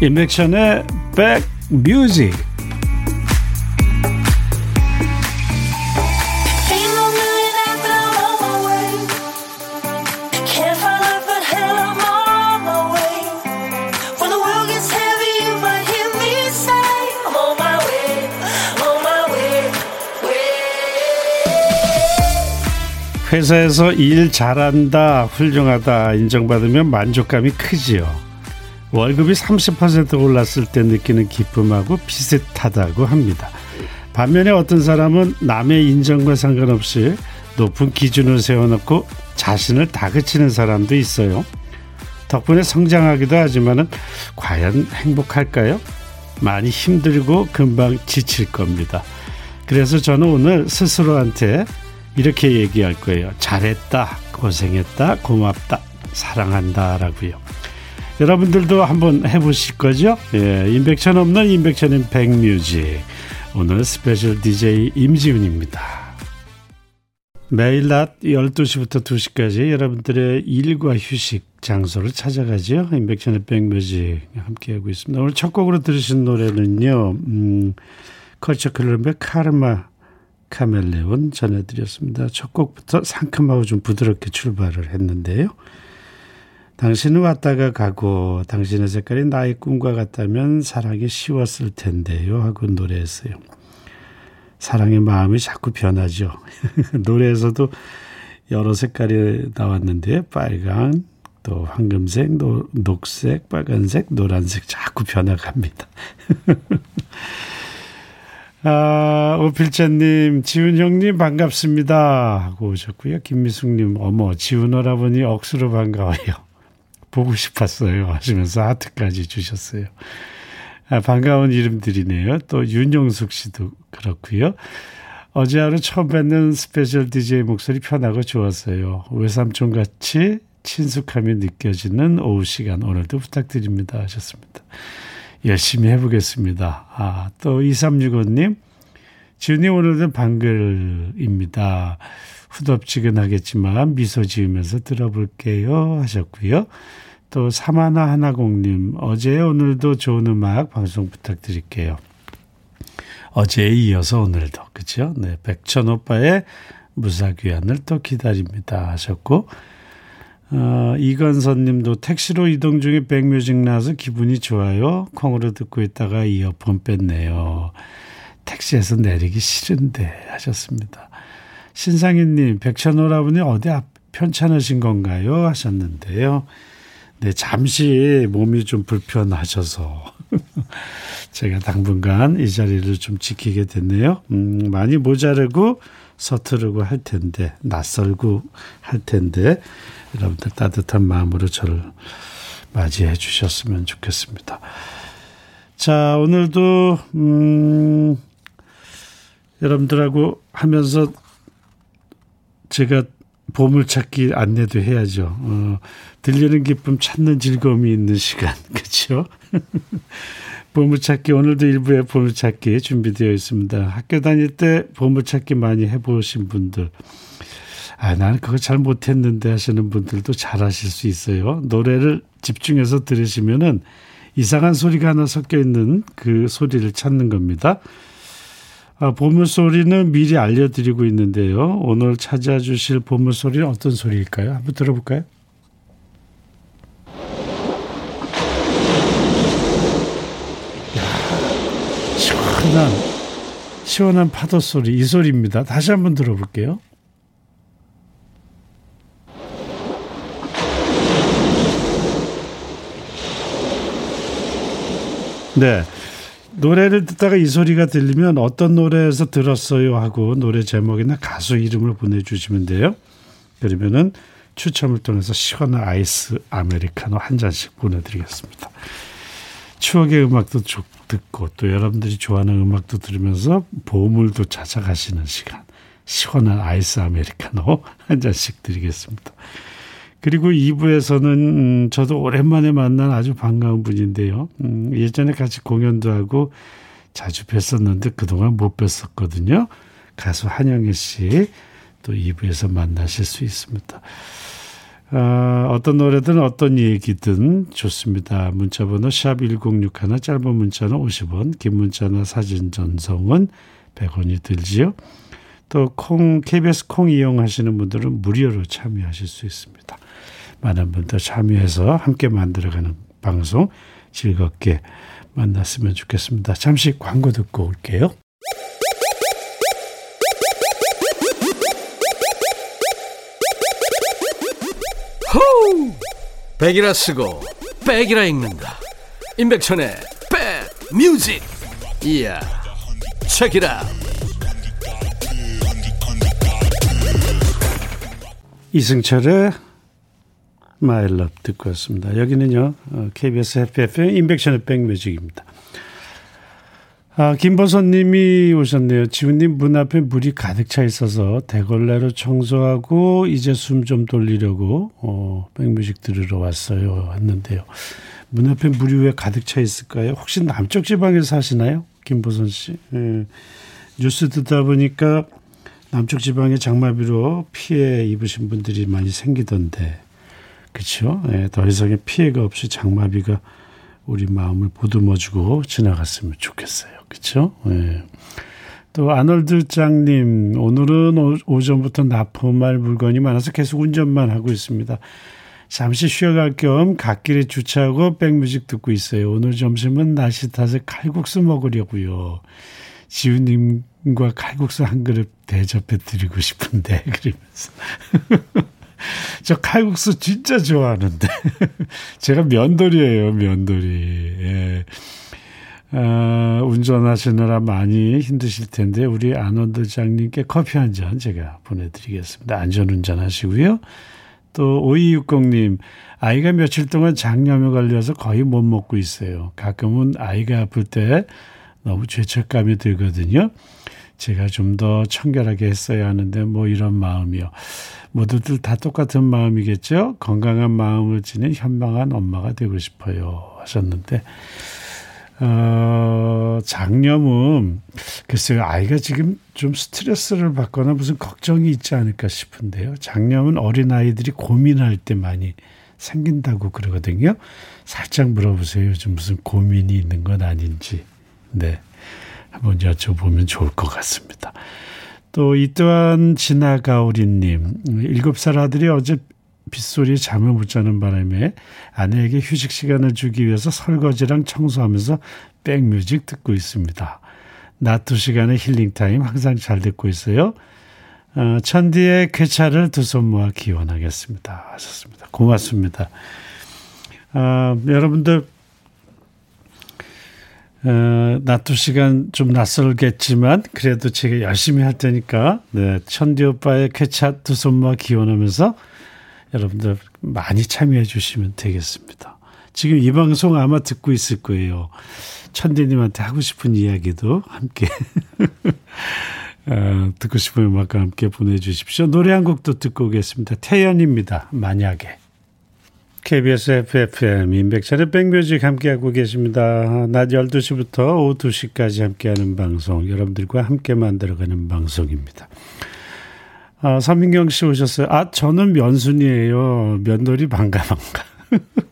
인백션의 백뮤직 회사에서 일 잘한다, 훌륭하다 인정받으면 만족감이 크지요. 월급이 30% 올랐을 때 느끼는 기쁨하고 비슷하다고 합니다. 반면에 어떤 사람은 남의 인정과 상관없이 높은 기준을 세워놓고 자신을 다그치는 사람도 있어요. 덕분에 성장하기도 하지만은 과연 행복할까요? 많이 힘들고 금방 지칠 겁니다. 그래서 저는 오늘 스스로한테 이렇게 얘기할 거예요. 잘했다, 고생했다, 고맙다, 사랑한다 라고요. 여러분들도 한번 해보실 거죠? 예, 임백천 없는 임백천의 백뮤직. 오늘 special DJ 임지훈입니다. 매일 낮 12시부터 2시까지 여러분들의 일과 휴식 장소를 찾아가죠. 임백천의 백뮤직 함께하고 있습니다. 오늘 첫 곡으로 들으신 노래는요. 음, 컬처 클럽의 Karma Chameleon 전해드렸습니다. 첫 곡부터 상큼하고 좀 부드럽게 출발을 했는데요. 당신은 왔다가 가고 당신의 색깔이 나의 꿈과 같다면 사랑이 쉬웠을 텐데요 하고 노래했어요. 사랑의 마음이 자꾸 변하죠. 노래에서도 여러 색깔이 나왔는데 빨강, 또 황금색, 노, 녹색, 빨간색, 노란색 자꾸 변화갑니다. 아, 오필자님, 지훈 형님 반갑습니다. 하고 오셨고요. 김미숙님, 어머, 지훈 오라버니 억수로 반가워요. 보고 싶었어요. 하시면서 하트까지 주셨어요. 아, 반가운 이름들이네요. 또 윤용숙 씨도 그렇고요. 어제 하루 처음 뵙는 special DJ 목소리 편하고 좋았어요. 외삼촌 같이 친숙함이 느껴지는 오후 시간 오늘도 부탁드립니다 하셨습니다. 열심히 해보겠습니다. 아, 또 2365님, 지훈이 오늘도 방글입니다. 후덥지근하겠지만 미소 지으면서 들어볼게요 하셨고요. 또 사마나 하나공님 어제 오늘도 좋은 음악 방송 부탁드릴게요. 어제에 이어서 오늘도 그죠? 네, 백천 오빠의 무사귀환을 또 기다립니다 하셨고 어, 이건선님도 택시로 이동 중에 백뮤직 나와서 기분이 좋아요. 콩으로 듣고 있다가 이어폰 뺐네요. 택시에서 내리기 싫은데 하셨습니다. 신상희님, 백천오라버니 어디 앞 편찮으신 건가요? 하셨는데요. 네, 잠시 몸이 좀 불편하셔서 제가 당분간 이 자리를 좀 지키게 됐네요. 음, 많이 모자르고 서투르고 할 텐데, 낯설고 할 텐데, 여러분들 따뜻한 마음으로 저를 맞이해 주셨으면 좋겠습니다. 자, 오늘도, 음, 여러분들하고 하면서 제가 보물찾기 안내도 해야죠. 어, 들리는 기쁨 찾는 즐거움이 있는 시간. 그렇죠? 보물찾기 오늘도 일부에 보물찾기 준비되어 있습니다. 학교 다닐 때 보물찾기 많이 해보신 분들 아 나는 그거 잘 못했는데 하시는 분들도 잘 하실 수 있어요. 노래를 집중해서 들으시면은 이상한 소리가 하나 섞여 있는 그 소리를 찾는 겁니다. 아, 보물소리는 미리 알려드리고 있는데요. 오늘 찾아주실 보물소리는 어떤 소리일까요? 한번 들어볼까요? 야, 시원한, 시원한 파도 소리, 이 소리입니다. 다시 한번 들어볼게요. 네. 노래를 듣다가 이 소리가 들리면 어떤 노래에서 들었어요 하고 노래 제목이나 가수 이름을 보내주시면 돼요. 그러면은 추첨을 통해서 시원한 아이스 아메리카노 한 잔씩 보내드리겠습니다. 추억의 음악도 듣고 또 여러분들이 좋아하는 음악도 들으면서 보물도 찾아가시는 시간. 시원한 아이스 아메리카노 한 잔씩 드리겠습니다. 그리고 2부에서는 음, 저도 오랜만에 만난 아주 반가운 분인데요. 음, 예전에 같이 공연도 하고 자주 뵀었는데 그동안 못 뵀었거든요. 가수 한영애 씨 또 2부에서 만나실 수 있습니다. 어, 어떤 노래든 어떤 얘기든 좋습니다. 문자번호 샵 1061, 짧은 문자는 50원, 긴 문자나 사진 전송은 100원이 들지요. 또 콩, KBS 콩 이용하시는 분들은 무료로 참여하실 수 있습니다. 많은 분들 참여해서 함께 만들어가는 방송 즐겁게 만났으면 좋겠습니다. 잠시 광고 듣고 올게요. 호우! 백이라 쓰고 백이라 읽는다. 임백천의 백 뮤직. 이야. 책이라. 이승철의 마일럽 듣고 왔습니다. 여기는요, KBS 해피 FM 인백션의 백뮤직입니다. 아, 김보선 님이 오셨네요. 지훈님 문 앞에 물이 가득 차 있어서 대걸레로 청소하고 이제 숨 좀 돌리려고, 어, 백뮤직 들으러 왔어요. 왔는데요. 문 앞에 물이 왜 가득 차 있을까요? 혹시 남쪽 지방에 사시나요? 김보선 씨. 예. 뉴스 듣다 보니까 남쪽 지방에 장마비로 피해 입으신 분들이 많이 생기던데, 그렇죠? 예, 더 이상의 피해가 없이 장마비가 우리 마음을 보듬어주고 지나갔으면 좋겠어요. 그렇죠? 예. 또 아놀드 장님 오늘은 오전부터 납품할 물건이 많아서 계속 운전만 하고 있습니다. 잠시 쉬어갈 겸 갓길에 주차하고 백뮤직 듣고 있어요. 오늘 점심은 날씨 탓에 칼국수 먹으려고요. 지우님과 칼국수 한 그릇 대접해 드리고 싶은데 그러면서 저 칼국수 진짜 좋아하는데 제가 면돌이에요 면돌이. 예. 어, 운전하시느라 많이 힘드실 텐데 우리 안원도장님께 커피 한 잔 제가 보내드리겠습니다. 안전운전 하시고요. 또 5260님 아이가 며칠 동안 장염에 걸려서 거의 못 먹고 있어요. 가끔은 아이가 아플 때 너무 죄책감이 들거든요. 제가 좀 더 청결하게 했어야 하는데 뭐 이런 마음이요. 모두들 다 똑같은 마음이겠죠. 건강한 마음을 지닌 현명한 엄마가 되고 싶어요 하셨는데 어, 장염은 글쎄요 아이가 지금 좀 스트레스를 받거나 무슨 걱정이 있지 않을까 싶은데요. 장염은 어린 아이들이 고민할 때 많이 생긴다고 그러거든요. 살짝 물어보세요. 요즘 무슨 고민이 있는 건 아닌지. 네. 한번 여쭤보면 좋을 것 같습니다. 또 이 또한 지나가오리님, 일곱 살 아들이 어제 빗소리에 잠을 못 자는 바람에 아내에게 휴식 시간을 주기 위해서 설거지랑 청소하면서 백뮤직 듣고 있습니다. 낮 2시간의 힐링타임 항상 잘 듣고 있어요. 어, 천디의 쾌차를 두 손 모아 기원하겠습니다. 하셨습니다. 고맙습니다. 어, 여러분들 어, 낮 2시간 좀 낯설겠지만 그래도 제가 열심히 할 테니까 네, 천디 오빠의 쾌차 두손 모아 기원하면서 여러분들 많이 참여해 주시면 되겠습니다. 지금 이 방송 아마 듣고 있을 거예요. 천디님한테 하고 싶은 이야기도 함께 어, 듣고 싶은 음악과 함께 보내주십시오. 노래 한 곡도 듣고 오겠습니다. 태연입니다. 만약에. KBS FFM 인백천의 백뮤직 함께하고 계십니다. 낮 12시부터 오후 2시까지 함께하는 방송 여러분들과 함께 만들어가는 방송입니다. 아, 서민경 씨 오셨어요. 아, 저는 면순이에요. 면돌이 반가 반가.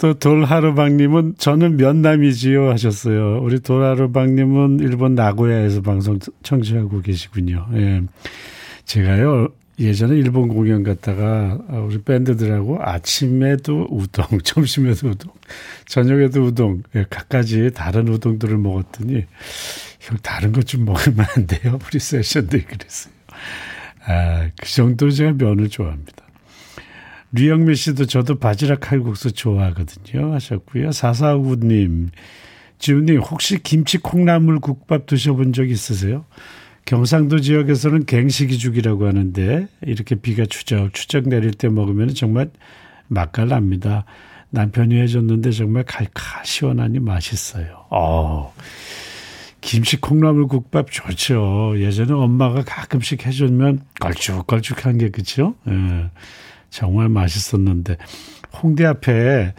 또 돌하루방님은 저는 면남이지요 하셨어요. 우리 돌하루방님은 일본 나고야에서 방송 청취하고 계시군요. 예. 제가요 예전에 일본 공연 갔다가 우리 밴드들하고 아침에도 우동, 점심에도 우동, 저녁에도 우동, 예, 각가지 다른 우동들을 먹었더니 형 다른 것 좀 먹으면 안 돼요? 우리 세션들이 그랬어요. 아, 그 정도로 제가 면을 좋아합니다. 류영미 씨도 저도 바지락 칼국수 좋아하거든요. 하셨고요. 449님, 지훈님, 혹시 김치 콩나물 국밥 드셔본 적 있으세요? 경상도 지역에서는 갱식이죽이라고 하는데 이렇게 비가 추적 추적 내릴 때 먹으면 정말 맛깔납니다. 남편이 해줬는데 정말 칼칼 시원하니 맛있어요. 어. 김치 콩나물 국밥 좋죠. 예전에 엄마가 가끔씩 해주면 걸쭉걸쭉한 게 그죠? 예. 정말 맛있었는데 홍대 앞에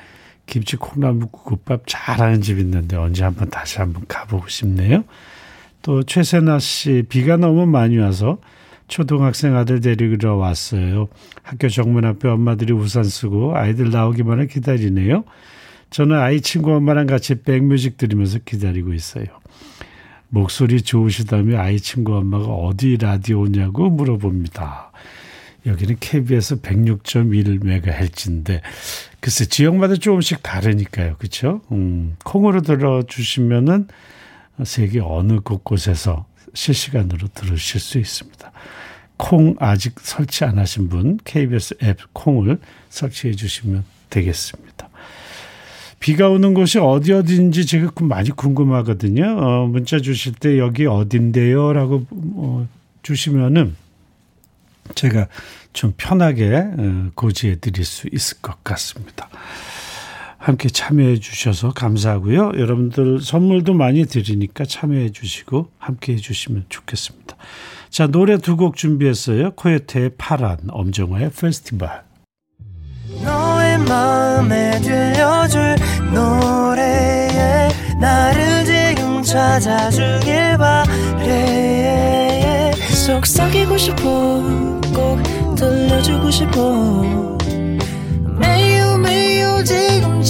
김치 콩나물 국밥 잘하는 집 있는데 언제 한번 다시 한번 가보고 싶네요. 또 최세나 씨 비가 너무 많이 와서 초등학생 아들 데리러 왔어요. 학교 정문 앞에 엄마들이 우산 쓰고 아이들 나오기만을 기다리네요. 저는 아이 친구 엄마랑 같이 백뮤직 들으면서 기다리고 있어요. 목소리 좋으시다며 아이 친구 엄마가 어디 라디오냐고 물어봅니다. 여기는 KBS 106.1MHz인데 글쎄 지역마다 조금씩 다르니까요. 그렇죠? 음, 콩으로 들어 주시면은 세계 어느 곳곳에서 실시간으로 들으실 수 있습니다. 콩 아직 설치 안 하신 분 KBS 앱 콩을 설치해 주시면 되겠습니다. 비가 오는 곳이 어디 어디인지 제가 많이 궁금하거든요. 어, 문자 주실 때 여기 어딘데요? 라고 어, 주시면은 제가 좀 편하게 어, 고지해 드릴 수 있을 것 같습니다. 함께 참여해 주셔서 감사하고요. 여러분들 선물도 많이 드리니까 참여해 주시고 함께 해 주시면 좋겠습니다. 자, 노래 두 곡 준비했어요. 코요테의 파란, 엄정화의 페스티벌. 너의 마음에 들려줄 노래에 나를 지금 찾아주길 바래 속삭이고 싶어 꼭 들려주고 싶어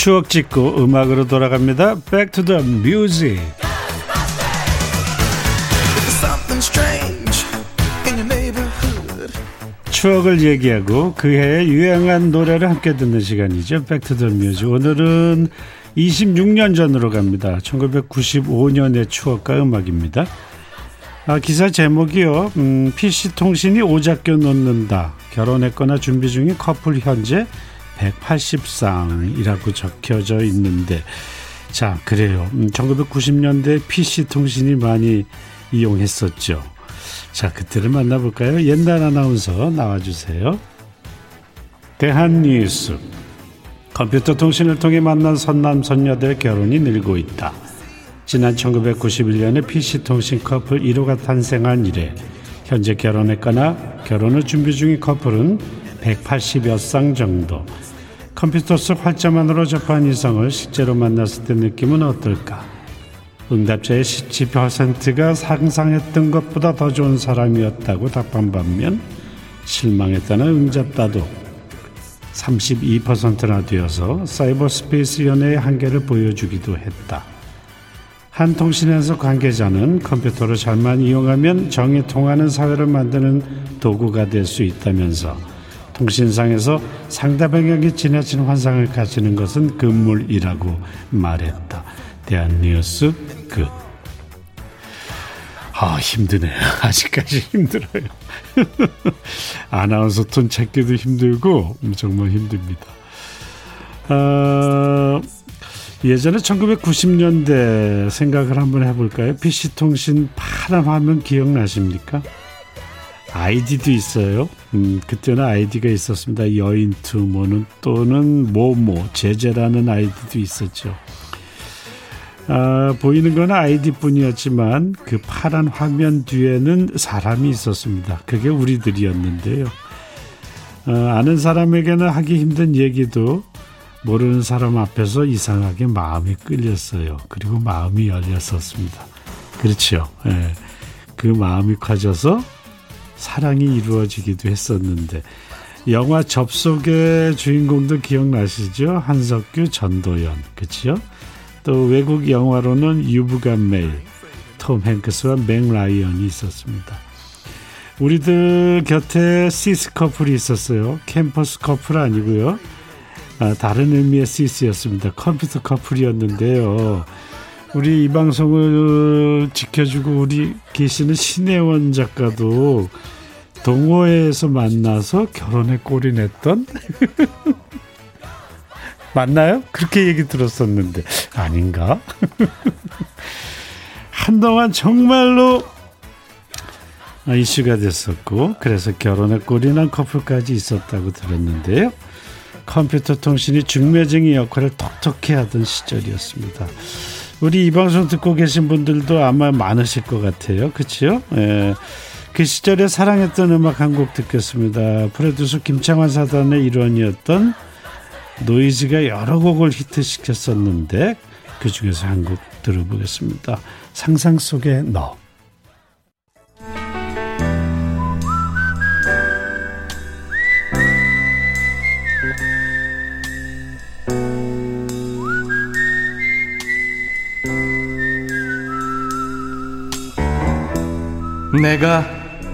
추억 짓고 음악으로 돌아갑니다. Back to the music. 추억을 얘기하고 그해 유행한 노래를 함께 듣는 시간이죠. Back to the music. 오늘은 26년 전으로 갑니다. 1995년의 추억과 음악입니다. 아, 기사 제목이요. 음, PC통신이 오작교 놓는다. 결혼했거나 준비 중인 커플 현재 180쌍이라고 적혀져 있는데 자 그래요. 음, 1990년대 PC통신이 많이 이용했었죠. 자 그때를 만나볼까요? 옛날 아나운서 나와주세요. 대한뉴스 컴퓨터 통신을 통해 만난 선남 선녀들 결혼이 늘고 있다. 지난 1991년에 PC통신 커플 1호가 탄생한 이래 현재 결혼했거나 결혼을 준비 중인 커플은 180여 쌍 정도. 컴퓨터 속 활자만으로 접한 이성을 실제로 만났을 때 느낌은 어떨까? 응답자의 17%가 상상했던 것보다 더 좋은 사람이었다고 답한 반면 실망했다는 응답자도 32%나 되어서 사이버 스페이스 연애의 한계를 보여주기도 했다. 한 통신에서 관계자는 컴퓨터를 잘만 이용하면 정이 통하는 사회를 만드는 도구가 될 수 있다면서 통신상에서 상대방에게 지나친 환상을 가지는 것은 금물이라고 말했다. 대한뉴스 끝. 아 힘드네요. 아직까지 힘들어요. 아나운서 톤 찾기도 힘들고 정말 힘듭니다. 어, 예전에 1990년대 생각을 한번 해볼까요? PC통신 파란 화면 기억나십니까? 아이디도 있어요. 음, 그때는 아이디가 있었습니다. 여인투 뭐는 또는 모모 제재라는 아이디도 있었죠. 아, 보이는 건 아이디뿐이었지만 그 파란 화면 뒤에는 사람이 있었습니다. 그게 우리들이었는데요. 어, 아는 사람에게는 하기 힘든 얘기도 모르는 사람 앞에서 이상하게 마음이 끌렸어요. 그리고 마음이 열렸었습니다. 그렇죠. 예. 그 마음이 커져서 사랑이 이루어지기도 했었는데 영화 접속의 주인공도 기억나시죠? 한석규, 전도연, 그렇죠? 또 외국 영화로는 You've Got Mail, 톰 행크스와 맥 라이언이 있었습니다. 우리들 곁에 CC 커플이 있었어요. 캠퍼스 커플 아니고요. 아, 다른 의미의 CC였습니다. 컴퓨터 커플이었는데요. 우리 이 방송을 지켜주고 우리 계시는 신혜원 작가도 동호회에서 만나서 결혼에 꼴이 냈던 맞나요? 그렇게 얘기 들었었는데 아닌가? 한동안 정말로 이슈가 됐었고 그래서 결혼에 꼴이 난 커플까지 있었다고 들었는데요. 컴퓨터 통신이 중매쟁이 역할을 톡톡히 하던 시절이었습니다. 우리 이 방송 듣고 계신 분들도 아마 많으실 것 같아요. 그렇죠? 예. 그 시절에 사랑했던 음악 한 곡 듣겠습니다. 프로듀서 김창완 사단의 일원이었던 노이즈가 여러 곡을 히트시켰었는데 그 중에서 한 곡 들어보겠습니다. 상상 속의 너. 내가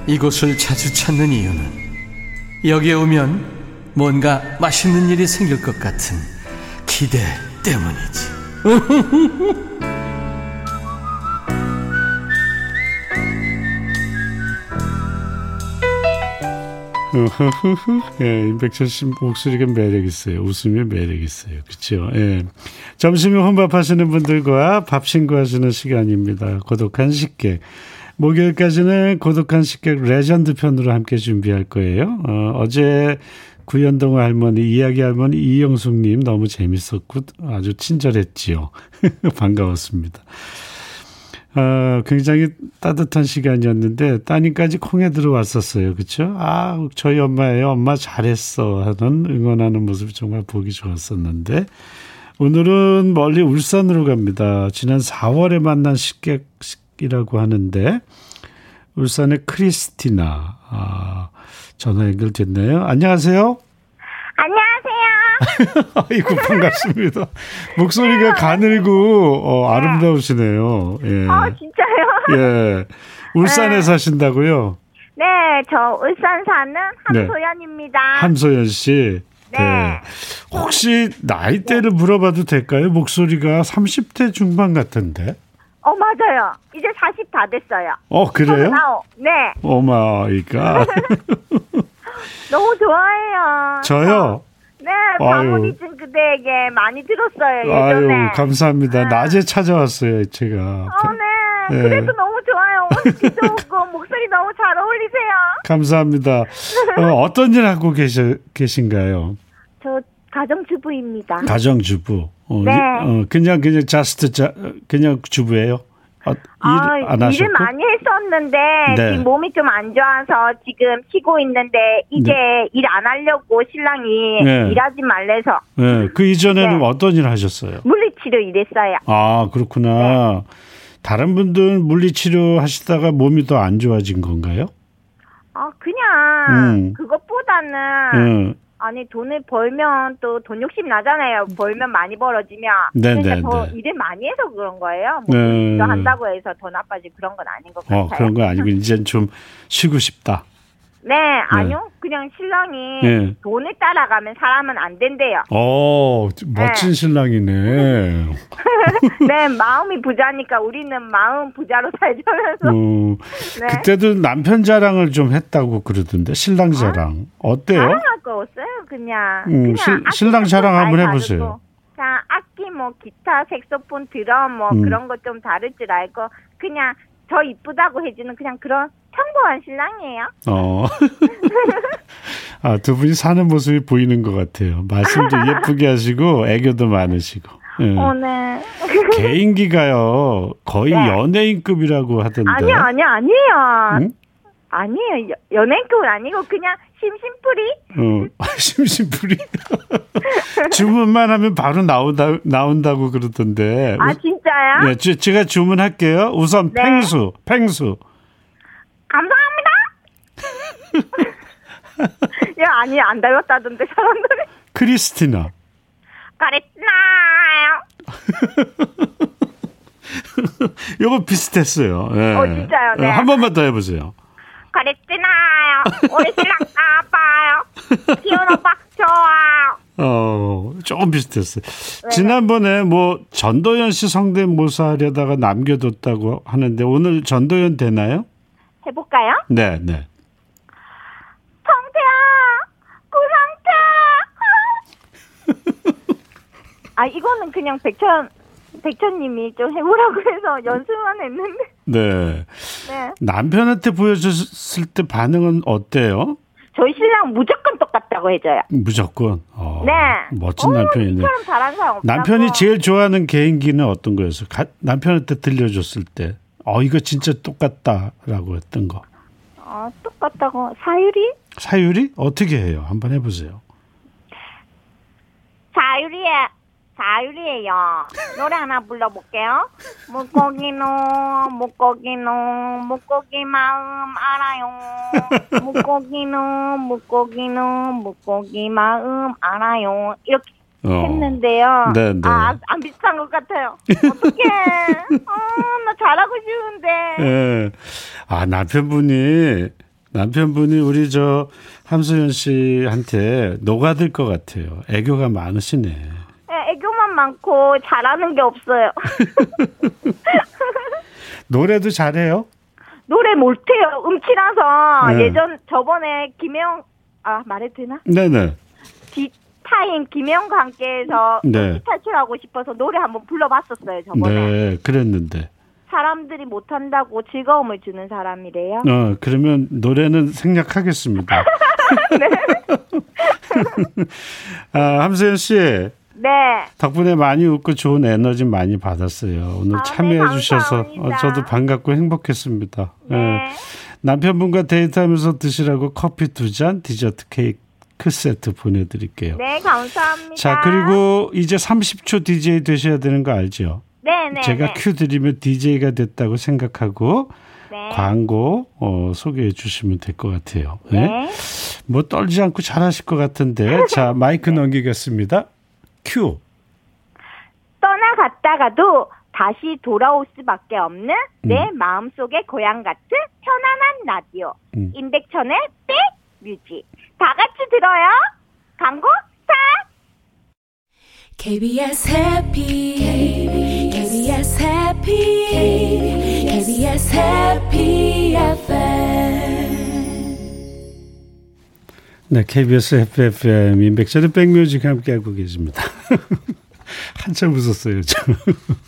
이곳을 자주 찾는 이유는 여기에 오면 뭔가 맛있는 일이 생길 것 같은 기대 때문이지. 예, 임백천 씨 목소리가 매력 있어요. 웃음이 매력 있어요. 그렇죠. 예. 점심에 혼밥하시는 분들과 밥 신고하시는 시간입니다. 고독한 식객. 목요일까지는 고독한 식객 레전드 편으로 함께 준비할 거예요. 어, 어제 구현동 할머니, 이야기 할머니 이영숙님 너무 재밌었고 아주 친절했지요. 반가웠습니다. 어, 굉장히 따뜻한 시간이었는데 따님까지 콩에 들어왔었어요. 그렇죠? 아, 저희 엄마예요. 엄마 잘했어 하는 응원하는 모습이 정말 보기 좋았었는데 오늘은 멀리 울산으로 갑니다. 지난 4월에 만난 식객 이라고 하는데 울산의 크리스티나 아, 전화 연결됐네요. 안녕하세요. 아이고 반갑습니다. 목소리가 가늘고 어, 아름다우시네요. 예. 아 진짜요? 예. 울산에 네. 사신다고요? 네, 저 울산 사는 네. 함소연입니다. 네. 함소연 씨. 네. 네. 혹시 나이대를 네. 물어봐도 될까요? 목소리가 30대 중반 같은데. 어, 맞아요. 이제 40 다 됐어요. 어, 그래요? 네. Oh my God. 너무 좋아해요. 저요? 네, 바보니즘 그대에게 많이 들었어요. 예전에. 아유, 감사합니다. 아. 낮에 찾아왔어요, 제가. 어, 네. 네. 그래도 너무 좋아요. 오늘 오고 목소리 너무 잘 어울리세요. 감사합니다. 어, 어떤 일 하고 계셔, 계신가요? 저 가정주부입니다. 가정주부. 어, 네. 어, 그냥 그냥 자스트 자 그냥 주부예요? 아, 일, 아, 일을 많이 했었는데 네. 지금 몸이 좀 안 좋아서 지금 쉬고 있는데 이제 네. 일안 하려고 신랑이 네. 일하지 말래서. 네. 그 이전에는 네. 어떤 일 하셨어요? 물리치료 일했어요. 아 그렇구나. 네. 다른 분들은 물리치료 하시다가 몸이 더 안 좋아진 건가요? 아 그냥 음. 그것보다는 음. 아니 돈을 벌면 또 돈 욕심 나잖아요. 벌면 많이 벌어지면. 네네. 그러니까 더 일을 많이 해서 그런 거예요. 뭐 네. 한다고 해서 더 나빠지 그런 건 아닌 것 어, 같아요. 어, 그런 거 아니고 이젠 좀 쉬고 싶다. 네, 아니요. 네. 그냥 신랑이 네. 돈을 따라가면 사람은 안 된대요. 어, 멋진 네. 신랑이네. 네, 마음이 부자니까 우리는 마음 부자로 살자면서. 어, 네. 그때도 남편 자랑을 좀 했다고 그러던데 신랑 자랑 아, 어때요? 자랑할 거 없어요, 그냥. 음, 그냥 시, 신랑 자랑 한번 해보세요. 그냥 악기 뭐 기타, 색소폰, 드럼 뭐 음. 그런 거좀 다룰 줄 알고 그냥 저 이쁘다고 해주는 그냥 그런 평범한 신랑이에요. 어. 아, 두 분이 사는 모습이 보이는 것 같아요. 말씀도 예쁘게 하시고 애교도 많으시고. 네. 어, 네. 개인기가요 거의 네. 연예인급이라고 하던데. 아니요, 아니요, 아니에요. 응? 아니에요. 연예인급은 아니고 그냥 심심풀이. 어, 심심풀이. 주문만 하면 바로 나온다 나온다고 그러던데. 아 진짜요? 네, 제가 주문할게요. 우선 네. 팽수, 팽수. 감사합니다. 야 아니 안 닮았다던데 사람들이. 크리스티나. 그랬나요? 요거 비슷했어요. 네. 어 진짜요? 네. 한 번만 더 해보세요. 그랬잖아요. 우리 신랑 아빠요. 기훈 오빠 좋아요. 어, 조금 비슷했어요. 네. 지난번에 뭐 전도연 씨 성대모사 하려다가 남겨뒀다고 하는데 오늘 전도연 되나요? 해볼까요? 네, 네. 성태야, 구성태. 아 이거는 그냥 백천 백천님이 좀 해보라고 해서 연습만 했는데. 네. 네. 남편한테 보여줬을 때 반응은 어때요? 저희 신랑 무조건 똑같다고 해줘요. 무조건. 어, 네. 멋진 어, 남편이네. 남편이 제일 좋아하는 개인기는 어떤 거였어요? 가, 남편한테 들려줬을 때, 어 이거 진짜 똑같다라고 했던 거. 어 똑같다고 사유리? 사유리 어떻게 해요? 한번 해보세요. 사유리야. 자율이에요. 노래 하나 불러볼게요. 물고기는 물고기는 물고기 마음 알아요. 물고기는 물고기는 물고기 마음 알아요. 이렇게 어. 했는데요. 네, 네. 아, 안 비슷한 것 같아요. 어떡해. 어, 나 잘하고 싶은데. 네. 아, 남편분이, 남편분이 우리 저 함소연 씨한테 녹아들 것 같아요. 애교가 많으시네. 애교만 많고 잘하는 게 없어요. 노래도 잘해요? 노래 못해요. 음치라서 네. 예전 저번에 김영 아 말해도 되나? 네네. 디타임 김영과 함께해서 네. 탈출하고 싶어서 노래 한번 불러봤었어요 저번에. 네, 그랬는데. 사람들이 못한다고 즐거움을 주는 사람이래요. 어, 그러면 노래는 생략하겠습니다. 네. 아, 함세현 씨. 네. 덕분에 많이 웃고 좋은 에너지 많이 받았어요. 오늘 아, 네, 참여해 네, 주셔서 저도 반갑고 행복했습니다. 네. 네. 남편분과 데이트하면서 드시라고 커피 두 잔, 디저트 케이크 세트 보내드릴게요. 네, 감사합니다. 자, 그리고 이제 30초 DJ 되셔야 되는 거 알죠? 네, 네. 제가 네. 큐 드리면 DJ가 됐다고 생각하고 네. 광고 어, 소개해 주시면 될 것 같아요. 네. 네. 뭐 떨지 않고 잘하실 것 같은데 자 마이크 네. 넘기겠습니다. 큐. 떠나갔다가도 다시 돌아올 수밖에 없는 음. 내 마음속의 고향 같은 편안한 라디오. 음. 임백천의 백뮤직. 다 같이 들어요. 광고 스타트. KBS 해피 KBS 해피 KBS 해피 FM 네, KBS FFM 임백천의 백뮤직 함께하고 계십니다. 한참 웃었어요, 저.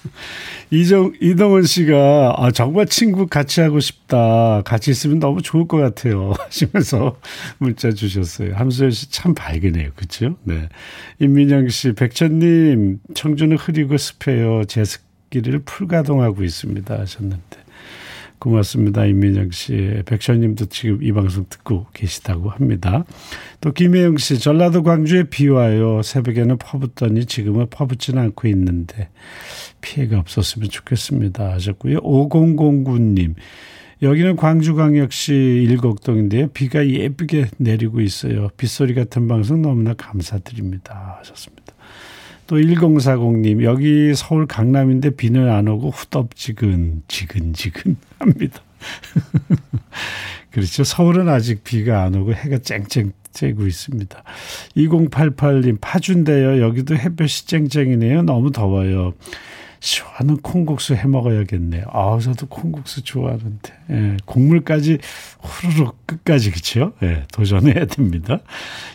이정, 이동원 씨가, 아, 정말 친구 같이 하고 싶다. 같이 있으면 너무 좋을 것 같아요. 하시면서 문자 주셨어요. 함수연 씨 참 밝으네요. 그쵸? 네. 임민영 씨, 백천님, 청주는 흐리고 습해요. 제습기를 풀가동하고 있습니다. 하셨는데. 고맙습니다. 임민영 씨. 백천님도 지금 이 방송 듣고 계시다고 합니다. 또 김혜영 씨. 전라도 광주에 비 와요. 새벽에는 퍼붓더니 지금은 퍼붓지는 않고 있는데 피해가 없었으면 좋겠습니다. 하셨고요. 5009님. 여기는 광주광역시 일곡동인데요. 비가 예쁘게 내리고 있어요. 빗소리 같은 방송 너무나 감사드립니다. 하셨습니다. 또 1040님, 여기 서울 강남인데 비는 안 오고 후덥지근, 지근지근 합니다. 그렇죠. 서울은 아직 비가 안 오고 해가 쨍쨍 쬐고 있습니다. 2088님, 파주인데요. 여기도 햇볕이 쨍쨍이네요. 너무 더워요. 시원한 콩국수 해 먹어야겠네요. 아, 저도 콩국수 좋아하는데. 예, 국물까지 후루룩 끝까지 그쵸? 예, 도전해야 됩니다.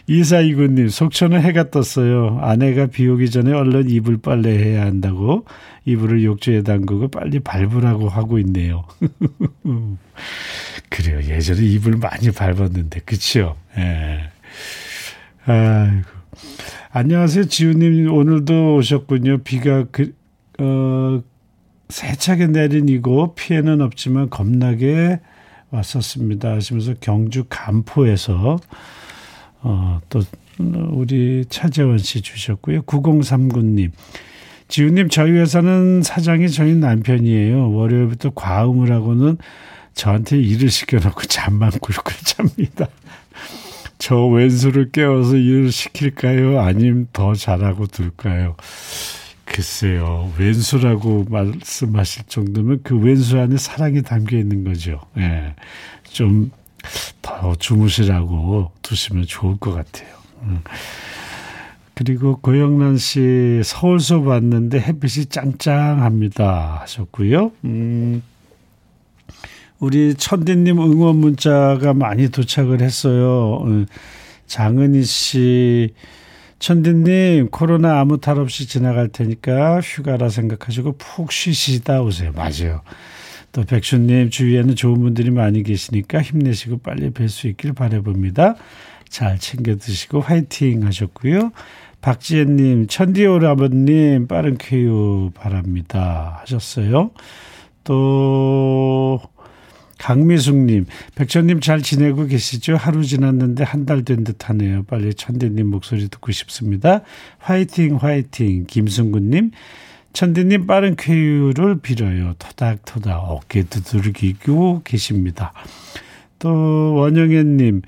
이사이구님, 속초는 해가 떴어요. 아내가 비 오기 전에 얼른 이불 빨래해야 한다고 이불을 욕조에 담그고 빨리 밟으라고 하고 있네요. 그래요. 예전에 이불 많이 밟았는데, 그쵸? 예. 아이고. 안녕하세요. 지우님, 오늘도 오셨군요. 비가 그, 어, 세차게 내린 이고 피해는 없지만 겁나게 왔었습니다. 하시면서 경주 간포에서 어, 또 우리 차재원 씨 주셨고요. 9039님. 지우님, 저희 회사는 사장이 저희 남편이에요. 월요일부터 과음을 하고는 저한테 일을 시켜놓고 잠만 꿀꿀 잡니다. 저 왼수를 깨워서 일을 시킬까요? 아님 더 잘하고 둘까요? 글쎄요, 왼수라고 말씀하실 정도면 그 왼수 안에 사랑이 담겨 있는 거죠. 예. 좀 더 주무시라고 두시면 좋을 것 같아요. 음. 그리고 고영란 씨 서울 수업 왔는데 햇빛이 짱짱합니다 하셨고요. 음. 우리 천디님 응원 문자가 많이 도착을 했어요. 어, 장은희 씨 천디님, 코로나 아무 탈 없이 지나갈 테니까 휴가라 생각하시고 푹 쉬시다 오세요. 맞아요. 또 백수님 주위에는 좋은 분들이 많이 계시니까 힘내시고 빨리 뵐 수 있길 바라봅니다. 잘 챙겨 드시고 화이팅 하셨고요. 박지혜님, 천디 오라버님 빠른 쾌유 바랍니다 하셨어요. 또 강미숙님, 백천님 잘 지내고 계시죠? 하루 지났는데 한 달 된 듯하네요. 빨리 천디님 목소리 듣고 싶습니다. 화이팅, 화이팅. 김승구님, 천디님 빠른 쾌유를 빌어요. 토닥토닥 어깨 두드리고 계십니다. 또 원영애님,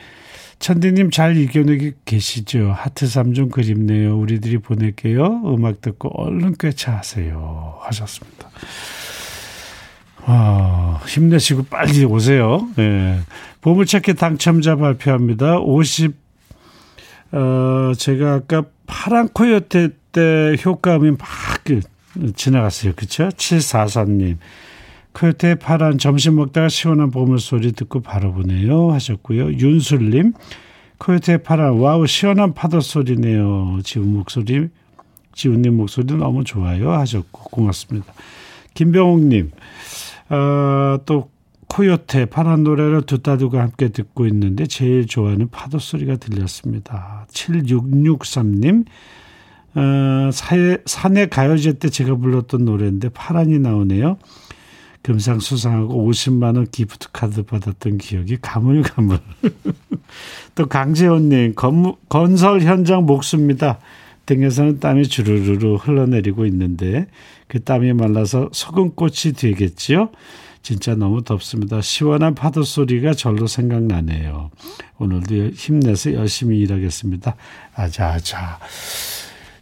천디님 잘 이겨내고 계시죠? 하트 3좀 그립네요. 우리들이 보낼게요. 음악 듣고 얼른 꿰차하세요. 하셨습니다. 아, 힘내시고 빨리 오세요. 예. 보물찾기 당첨자 발표합니다. 50, 어, 제가 아까 파란 코요테 때 효과음이 막 지나갔어요. 그쵸? 744님. 코요테 파란 점심 먹다가 시원한 보물소리 듣고 바로 보내요. 하셨고요. 윤술님. 코요테 파란 wow 시원한 파도 소리네요. 지훈 목소리, 지훈님 목소리 너무 좋아요. 하셨고 고맙습니다. 김병욱님. 어, 또 코요테 파란 노래를 두고 함께 듣고 있는데 제일 좋아하는 파도 소리가 들렸습니다. 7663님 어, 사회, 산에 가요제 때 제가 불렀던 노래인데 파란이 나오네요. 금상 수상하고 50만 원 기프트 카드 받았던 기억이 가물가물. 또 강재원님 건설 현장 목수입니다. 등에서는 땀이 주르르르 흘러내리고 있는데 그 땀이 말라서 소금꽃이 되겠지요. 진짜 너무 덥습니다. 시원한 파도 소리가 절로 생각나네요. 오늘도 힘내서 열심히 일하겠습니다. 아자아자.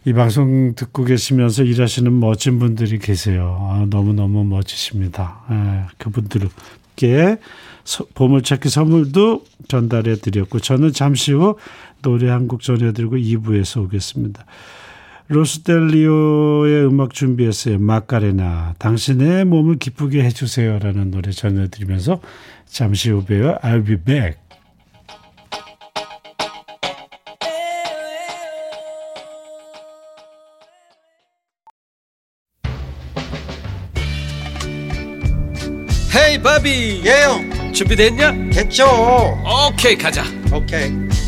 이 방송 듣고 계시면서 일하시는 멋진 분들이 계세요. 아, 너무너무 멋지십니다. 아, 그분들께 보물찾기 선물도 전달해 드렸고 저는 잠시 후 노래 한 곡 전해드리고 2부에서 오겠습니다. 로스델리오의 음악 준비했어요. 마카레나 당신의 몸을 기쁘게 해주세요 라는 노래 전해드리면서 잠시 후 봬요. I'll be back. 헤이 바비 예영 준비됐냐? 됐죠 오케이 가자 오케이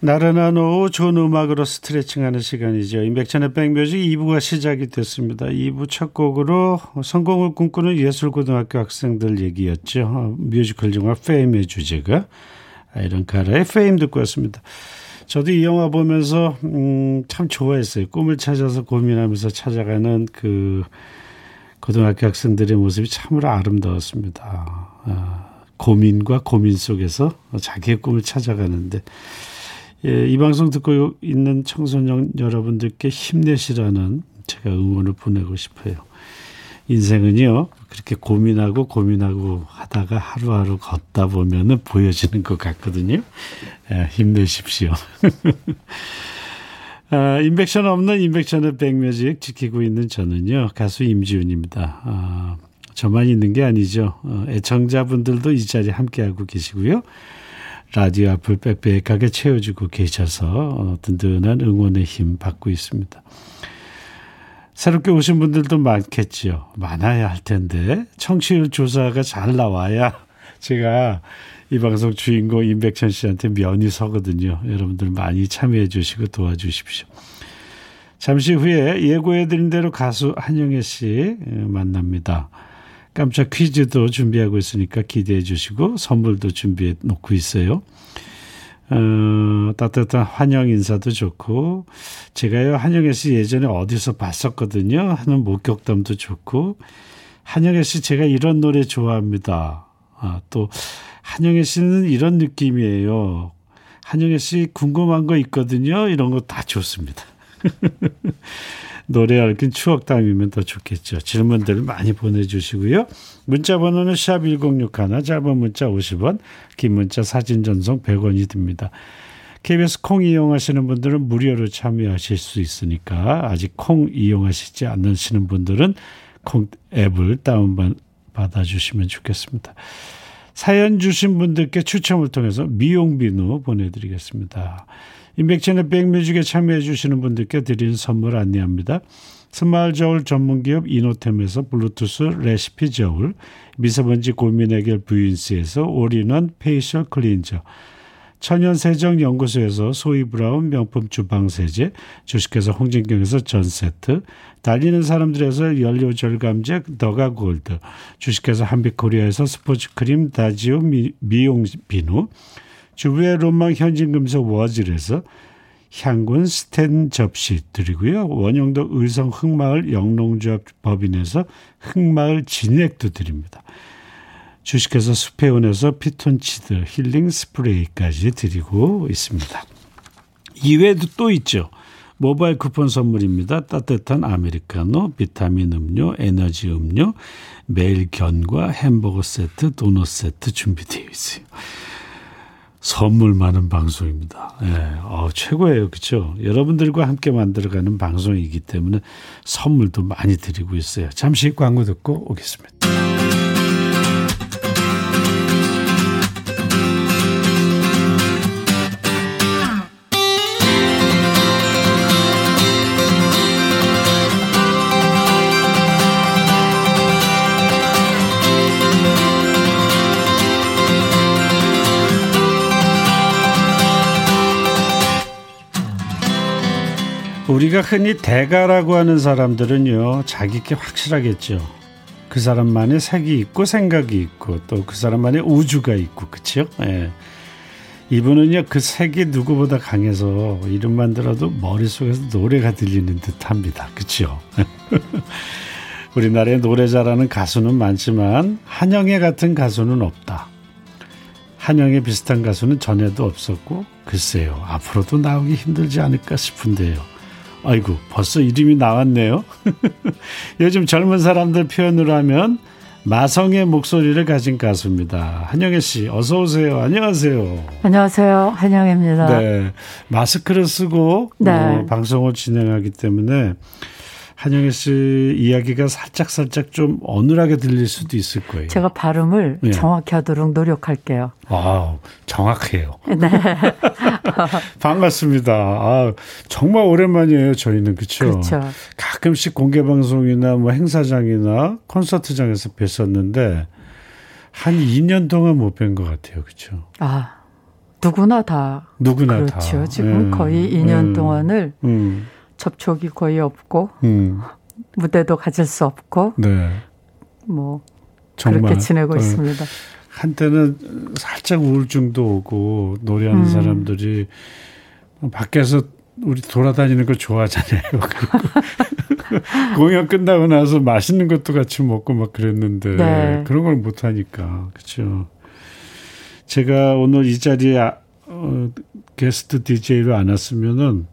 나른한 오후 좋은 음악으로 스트레칭하는 시간이죠. 임백천의 백뮤직 2부가 시작이 됐습니다. 2부 첫 곡으로 성공을 꿈꾸는 예술고등학교 학생들 얘기였죠. 뮤지컬 영화 Fame의 주제가 아이린 카라의 Fame 듣고 왔습니다. 저도 이 영화 보면서 음, 참 좋아했어요. 꿈을 찾아서 고민하면서 찾아가는 그 고등학교 학생들의 모습이 참으로 아름다웠습니다. 아, 고민과 고민 속에서 자기의 꿈을 찾아가는데 예, 이 방송 듣고 있는 청소년 여러분들께 힘내시라는 제가 응원을 보내고 싶어요. 인생은요, 그렇게 고민하고 고민하고 하다가 하루하루 걷다 보면은 보여지는 것 같거든요. 예, 힘내십시오. 아, 인백션 없는 인백션의 백뮤직 지키고 있는 저는요, 가수 임지훈입니다. 아, 저만 있는 게 아니죠. 어, 애청자분들도 이 자리에 함께하고 계시고요. 라디오 앞을 빽빽하게 채워주고 계셔서 어, 든든한 응원의 힘 받고 있습니다. 새롭게 오신 분들도 많겠지요. 많아야 할 텐데 청취율 조사가 잘 나와야 제가 이 방송 주인공 임백천 씨한테 면이 서거든요. 여러분들 많이 참여해 주시고 도와주십시오. 잠시 후에 예고해 드린 대로 가수 한영애 씨 만납니다. 깜짝 퀴즈도 준비하고 있으니까 기대해 주시고 선물도 준비해 놓고 있어요. 어, 따뜻한 환영 인사도 좋고 제가요 한영애 씨 예전에 어디서 봤었거든요 하는 목격담도 좋고 한영애 씨 제가 이런 노래 좋아합니다 아, 또 한영애 씨는 이런 느낌이에요. 한영애 씨 궁금한 거 있거든요. 이런 거 다 좋습니다. 노래 얽힌 추억 담이면 더 좋겠죠. 질문들 많이 보내주시고요. 문자 번호는 샵 1061, 짧은 문자 50원, 긴 문자 사진 전송 100원이 듭니다. KBS 콩 이용하시는 분들은 무료로 참여하실 수 있으니까 아직 콩 이용하시지 않으시는 분들은 콩 앱을 다운받아 주시면 좋겠습니다. 사연 주신 분들께 추첨을 통해서 미용 비누 보내드리겠습니다. 임백천의 백뮤직에 참여해 주시는 분들께 드리는 선물 안내합니다. 스마일 저울 전문기업 이노템에서 블루투스 레시피 저울, 미세먼지 고민 해결 뷰인스에서 all-in-one facial cleanser, 천연세정연구소에서 소이브라운 명품 주방세제, 주식회사 홍진경에서 전세트, 달리는 사람들에서 연료절감제 더가골드, 주식회사 한빛코리아에서 스포츠크림 다지오 미, 미용 비누, 주부의 로망 현진 금속 워즐에서 향군 스텐 접시 드리고요. 원영도 의성 흑마늘 영농조합 법인에서 흑마늘 진액도 드립니다. 주식회사 수페온에서 피톤치드 힐링 스프레이까지 드리고 있습니다. 이외에도 또 있죠. 모바일 쿠폰 선물입니다. 따뜻한 아메리카노, 비타민 음료, 에너지 음료, 매일 견과 햄버거 세트, 도넛 세트 준비되어 있어요. 선물 많은 방송입니다. 예, 어, 최고예요. 그렇죠? 여러분들과 함께 만들어가는 방송이기 때문에 선물도 많이 드리고 있어요. 잠시 광고 듣고 오겠습니다. 우리가 흔히 대가라고 하는 사람들은요, 자기께 확실하겠죠. 그 사람만의 색이 있고 생각이 있고 또 그 사람만의 우주가 있고 그렇죠? 예. 이분은요 그 색이 누구보다 강해서 이름만 들어도 머릿속에서 노래가 들리는 듯합니다. 그렇죠? 우리나라에 노래 잘하는 가수는 많지만 한영애 같은 가수는 없다. 한영애 비슷한 가수는 전에도 없었고 글쎄요 앞으로도 나오기 힘들지 않을까 싶은데요. 아이고, 벌써 이름이 나왔네요. 요즘 젊은 사람들 표현으로 하면 마성의 목소리를 가진 가수입니다. 한영애 씨, 어서 오세요. 안녕하세요. 안녕하세요. 한영애입니다. 네. 마스크를 쓰고 네. 어, 방송을 진행하기 때문에 한영애 씨 이야기가 살짝 살짝 좀 어눌하게 들릴 수도 있을 거예요. 제가 발음을 네. 정확히 하도록 노력할게요. 아, 정확해요. 네. 반갑습니다. 아, 정말 오랜만이에요. 저희는 그렇죠. 그렇죠. 가끔씩 공개 방송이나 뭐 행사장이나 콘서트장에서 뵀었는데 한 2년 동안 못 뵌 것 같아요. 그렇죠. 아, 누구나 다 누구나 그렇죠. 다. 지금 네. 거의 2년 음. 동안을 음. 접촉이 거의 없고 음. 무대도 가질 수 없고 네. 뭐 정말, 그렇게 지내고 어, 있습니다. 한때는 살짝 우울증도 오고 노래하는 음. 사람들이 밖에서 우리 돌아다니는 거 좋아하잖아요. 공연 끝나고 나서 맛있는 것도 같이 먹고 막 그랬는데 네. 그런 걸 못 하니까 그렇죠. 제가 오늘 이 자리에 아, 어, 게스트 DJ로 안 왔으면은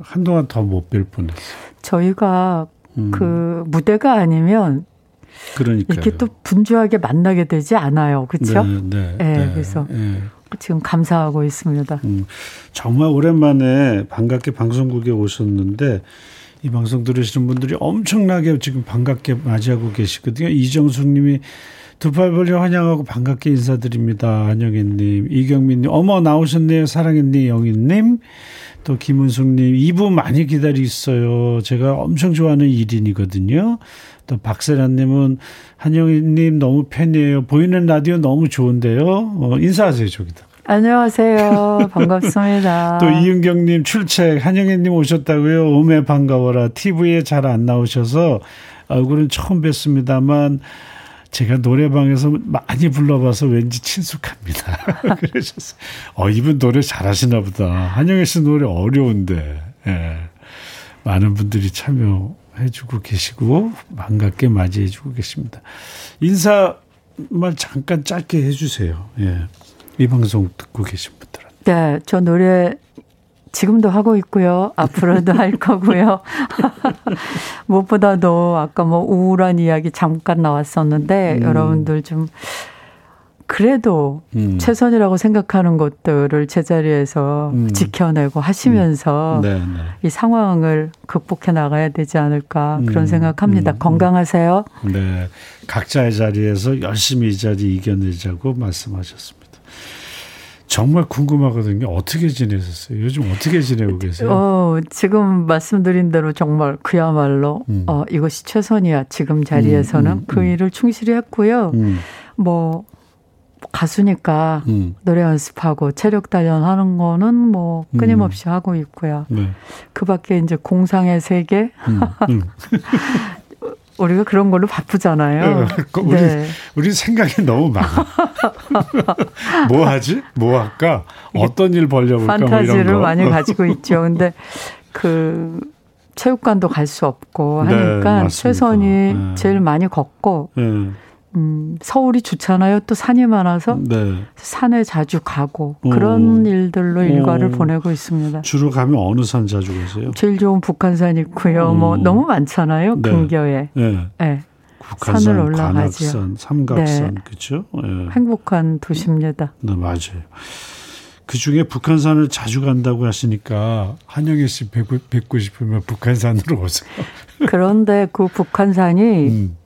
한동안 더 못 뵐 뻔했어요. 저희가 음. 그 무대가 아니면 그러니까 이렇게 또 분주하게 만나게 되지 않아요. 그렇죠? 네, 네, 네, 네 그래서 네. 지금 감사하고 있습니다. 음, 정말 오랜만에 반갑게 방송국에 오셨는데 이 방송 들으시는 분들이 엄청나게 지금 반갑게 맞이하고 계시거든요. 이정숙 님이 두 팔 벌려 환영하고 반갑게 인사드립니다. 한영애님, 이경민님, 어머 나오셨네요. 사랑했니 영희님. 또 김은숙님 2부 많이 기다리있어요. 제가 엄청 좋아하는 1인이거든요. 또 박세란님은 한영희님 너무 팬이에요. 보이는 라디오 너무 좋은데요. 어, 인사하세요 저기다. 안녕하세요. 반갑습니다. 또 이은경님 출첵 한영애님 오셨다고요. 오메 반가워라. TV에 잘 안 나오셔서 얼굴은 처음 뵀습니다만 제가 노래방에서 많이 불러봐서 왠지 친숙합니다. 그러셨어요. 어, 이분 노래 잘하시나 보다. 한영애 씨 노래 어려운데. 예. 많은 분들이 참여해주고 계시고, 반갑게 맞이해주고 계십니다. 인사 말 잠깐 짧게 해주세요. 예. 이 방송 듣고 계신 분들은. 네, 저 노래 지금도 하고 있고요. 앞으로도 할 거고요. 무엇보다도 아까 뭐 우울한 이야기 잠깐 나왔었는데 음. 여러분들 좀 그래도 음. 최선이라고 생각하는 것들을 제자리에서 음. 지켜내고 하시면서 음. 네, 네. 이 상황을 극복해 나가야 되지 않을까 그런 음. 생각합니다. 음. 건강하세요. 네. 각자의 자리에서 열심히 이 자리 이겨내자고 말씀하셨습니다. 정말 궁금하거든요. 어떻게 지내셨어요? 요즘 어떻게 지내고 계세요? 어, 지금 말씀드린 대로 정말 그야말로 음. 어, 이것이 최선이야. 지금 자리에서는 음, 음, 그 일을 충실히 했고요. 뭐 가수니까 음. 노래 연습하고 체력 단련하는 거는 뭐 끊임없이 음. 하고 있고요. 네. 그 밖에 이제 공상의 세계. 우리가 그런 걸로 바쁘잖아요. 네. 우리, 네. 우리 생각이 너무 많아. 뭐 하지? 뭐 할까? 어떤 일 벌려볼까? 뭐 판타지를 뭐 많이 가지고 있죠. 근데 그 체육관도 갈 수 없고 네, 하니까 네, 최선이 네. 제일 많이 걷고 네. 음, 서울이 좋잖아요. 또 산이 많아서 네. 산에 자주 가고 그런 오. 일들로 일과를 오. 보내고 있습니다. 주로 가면 어느 산 자주 가세요? 제일 좋은 북한산 있고요. 오. 뭐 너무 많잖아요. 네. 근교에. 네. 네. 북한산, 산을 올라가죠. 관악산, 삼각산, 네. 그렇죠? 네. 행복한 도시입니다. 네, 맞아요. 그 중에 북한산을 자주 간다고 하시니까 한영애 씨 뵙고, 뵙고 싶으면 북한산으로 오세요. 그런데 그 북한산이 음.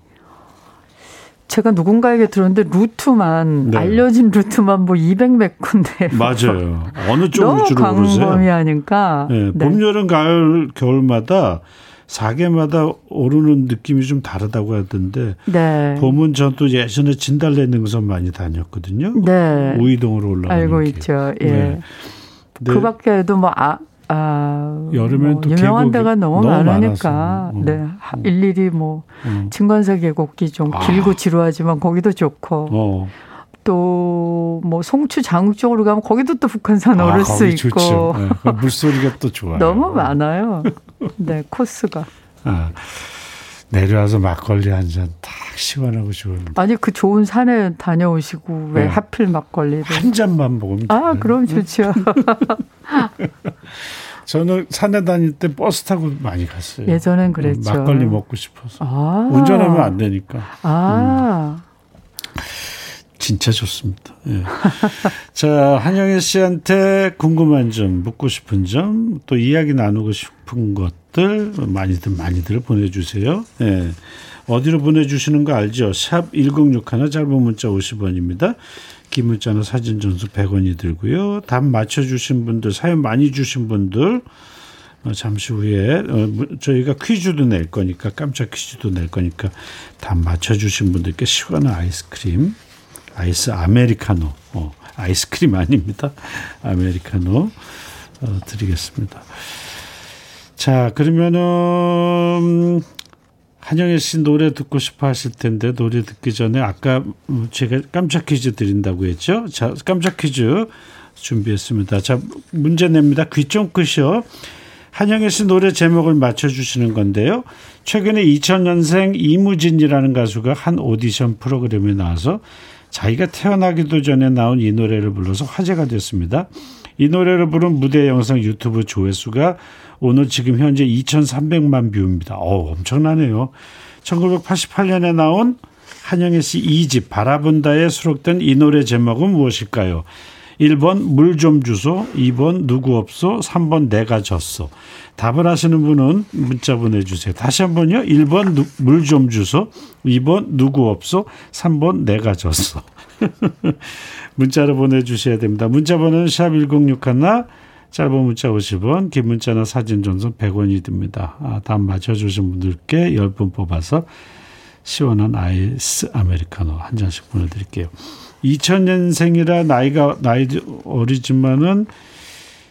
제가 누군가에게 들었는데 루트만 네. 알려진 루트만 뭐 200몇 군데 맞아요. 어느 쪽으로 주로 광범위하니까 네. 네. 봄, 여름, 가을, 겨울마다 4개마다 오르는 느낌이 좀 다르다고 하던데 네. 봄은 저도 예전에 진달래 능선 많이 다녔거든요. 네. 우이동으로 올라가는 알고 길. 있죠. 예. 네. 그 밖에도 뭐 아, 아, 여름엔 뭐 유명한 데가 너무, 너무 많으니까 어. 네 어. 일일이 뭐 어. 증관사 계곡기 좀 아. 길고 지루하지만 거기도 좋고 어. 또뭐 송추 장욱 쪽으로 가면 거기도 또 북한산 아, 오를 수 있고 네. 그 물소리가 또 좋아요. 너무 많아요. 네 코스가. 아. 내려와서 막걸리 한 잔 딱 시원하고 좋은. 아니 그 좋은 산에 다녀오시고 왜 네. 하필 막걸리를 한 잔만 먹으면. 아. 그럼 좋죠. 저는 산에 다닐 때 버스 타고 많이 갔어요. 예전엔 그랬죠. 막걸리 먹고 싶어서. 아. 운전하면 안 되니까. 아. 음. 진짜 좋습니다. 예. 자, 한영애 씨한테 궁금한 점, 묻고 싶은 점, 또 이야기 나누고 싶은 것들 많이들 많이들 보내주세요. 예. 어디로 보내주시는 거 알죠? 샵 1061, 짧은 문자 50원입니다. 긴 문자는 사진 전수 100원이 들고요. 답 맞춰주신 분들, 사연 많이 주신 분들, 어, 잠시 후에 어, 저희가 퀴즈도 낼 거니까 깜짝 퀴즈도 낼 거니까 답 맞춰주신 분들께 시원한 아이스크림 아이스 아메리카노, 어, 아이스크림 아닙니다. 아메리카노 어, 드리겠습니다. 자, 그러면은 한영애 씨 노래 듣고 싶어 하실 텐데 노래 듣기 전에 아까 제가 깜짝 퀴즈 드린다고 했죠. 자, 깜짝 퀴즈 준비했습니다. 자, 문제 냅니다. 귀 좀 끄셔. 한영애 씨 노래 제목을 맞춰주시는 건데요. 최근에 2000년생 이무진이라는 가수가 한 오디션 프로그램에 나와서 자기가 태어나기도 전에 나온 이 노래를 불러서 화제가 됐습니다. 이 노래를 부른 무대 영상 유튜브 조회수가 오늘 지금 현재 2,300만 view입니다. 어, 엄청나네요. 1988년에 나온 한영애 씨 2집 바라본다에 수록된 이 노래 제목은 무엇일까요? 1번 물 좀 주소, 2번 누구 없소, 3번 내가 졌어. 답을 하시는 분은 문자 보내주세요. 다시 한 번요. 1번 물 좀 주소, 2번 누구 없소, 3번 내가 졌어. 문자로 보내주셔야 됩니다. 문자 번호는 샵 1061, 짧은 문자 50원, 긴 문자나 사진 전송 100원이 듭니다. 아, 답 맞춰주신 분들께 10분 뽑아서 시원한 아이스 아메리카노 한 잔씩 보내드릴게요. 2000년생이라 나이가 나이 어리지만은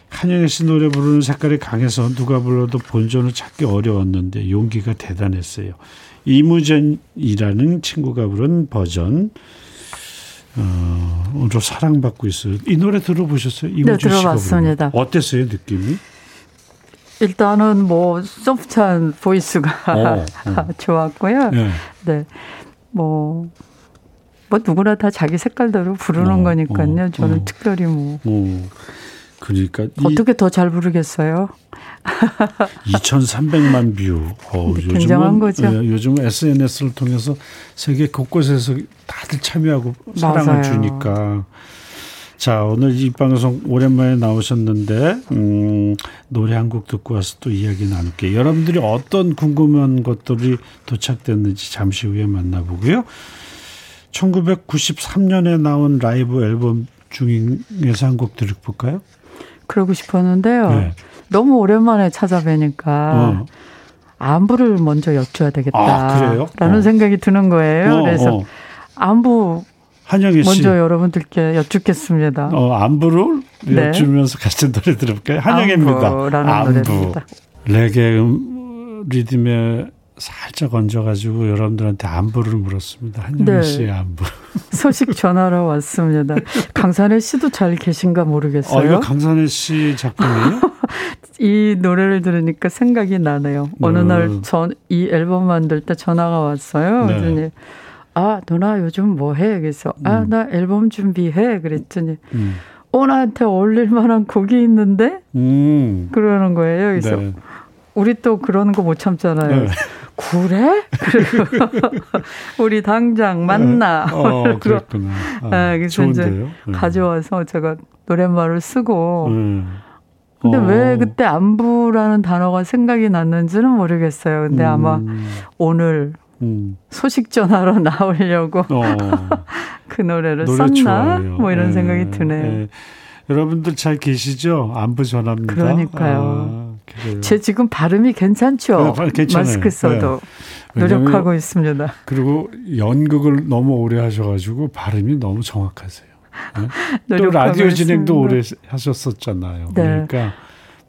한영애 씨 노래 부르는 색깔이 강해서 누가 불러도 본전을 찾기 어려웠는데 용기가 대단했어요. 이무전이라는 친구가 부른 버전 어, 오늘 사랑받고 있어요. 이 노래 들어보셨어요? 네, 들어봤습니다. 어땠어요, 느낌이? 일단은 뭐 소프트한 보이스가 어, 어. 좋았고요. 네. 네. 뭐 뭐 누구나 다 자기 색깔대로 부르는 어, 거니까요. 어, 저는 어. 특별히 뭐. 어. 그러니까 어떻게 더 잘 부르겠어요? 2,300만 view. 어, 굉장한 거죠. 예, 요즘 SNS를 통해서 세계 곳곳에서 다들 참여하고 사랑을 맞아요. 주니까. 자, 오늘 이 방송 오랜만에 나오셨는데, 음, 노래 한 곡 듣고 와서 또 이야기 나눌게요. 여러분들이 어떤 궁금한 것들이 도착됐는지 잠시 후에 만나보고요. 1993년에 나온 라이브 앨범 중에서 한 곡 들어볼까요? 그러고 싶었는데요. 네. 너무 오랜만에 찾아뵈니까 어. 안부를 먼저 여쭤야 되겠다. 아, 라는 어. 생각이 드는 거예요. 어, 그래서 어. 안부 한영희 씨. 먼저 여러분들께 여쭙겠습니다. 어, 안부를 네. 여쭈면서 같이 노래 들어볼까요? 한영입니다. 안부. 노래입니다. 레게 음, 리듬에 살짝 얹어가지고 여러분들한테 안부를 물었습니다. 한영 네. 씨의 안부. 소식 전하러 왔습니다. 강산혜 씨도 잘 계신가 모르겠어요. 어, 이거 강산혜 씨 작품이에요? 이 노래를 들으니까 생각이 나네요. 어느 음. 날전 이 앨범 만들 때 전화가 왔어요. 네. 그랬더니 아 누나 요즘 뭐 해? 그래서 아, 음. 아나 앨범 준비해. 그랬더니 음. 어 나한테 어울릴 만한 곡이 있는데 음. 그러는 거예요. 그래서 네. 우리 또 그러는 거 못 참잖아요. 네. 그래? 우리 당장 만나. 네. 어, 그렇구나. 아, 아, 그래서 좋은데요? 이제 네. 가져와서 제가 노랫말을 쓰고. 네. 근데 어. 왜 그때 안부라는 단어가 생각이 났는지는 모르겠어요. 근데 음. 아마 오늘 음. 소식 전하러 나오려고 어. 그 노래를 썼나? 좋아요. 뭐 이런 네. 생각이 드네요. 네. 여러분들 잘 계시죠? 안부 전합니다. 그러니까요. 아. 그래요. 제 지금 발음이 괜찮죠? 네, 괜찮아요. 마스크 써도 네. 노력하고 있습니다. 그리고 연극을 너무 오래 하셔가지고 발음이 너무 정확하세요. 네? 또 라디오 진행도 오래 하셨었잖아요. 네. 그러니까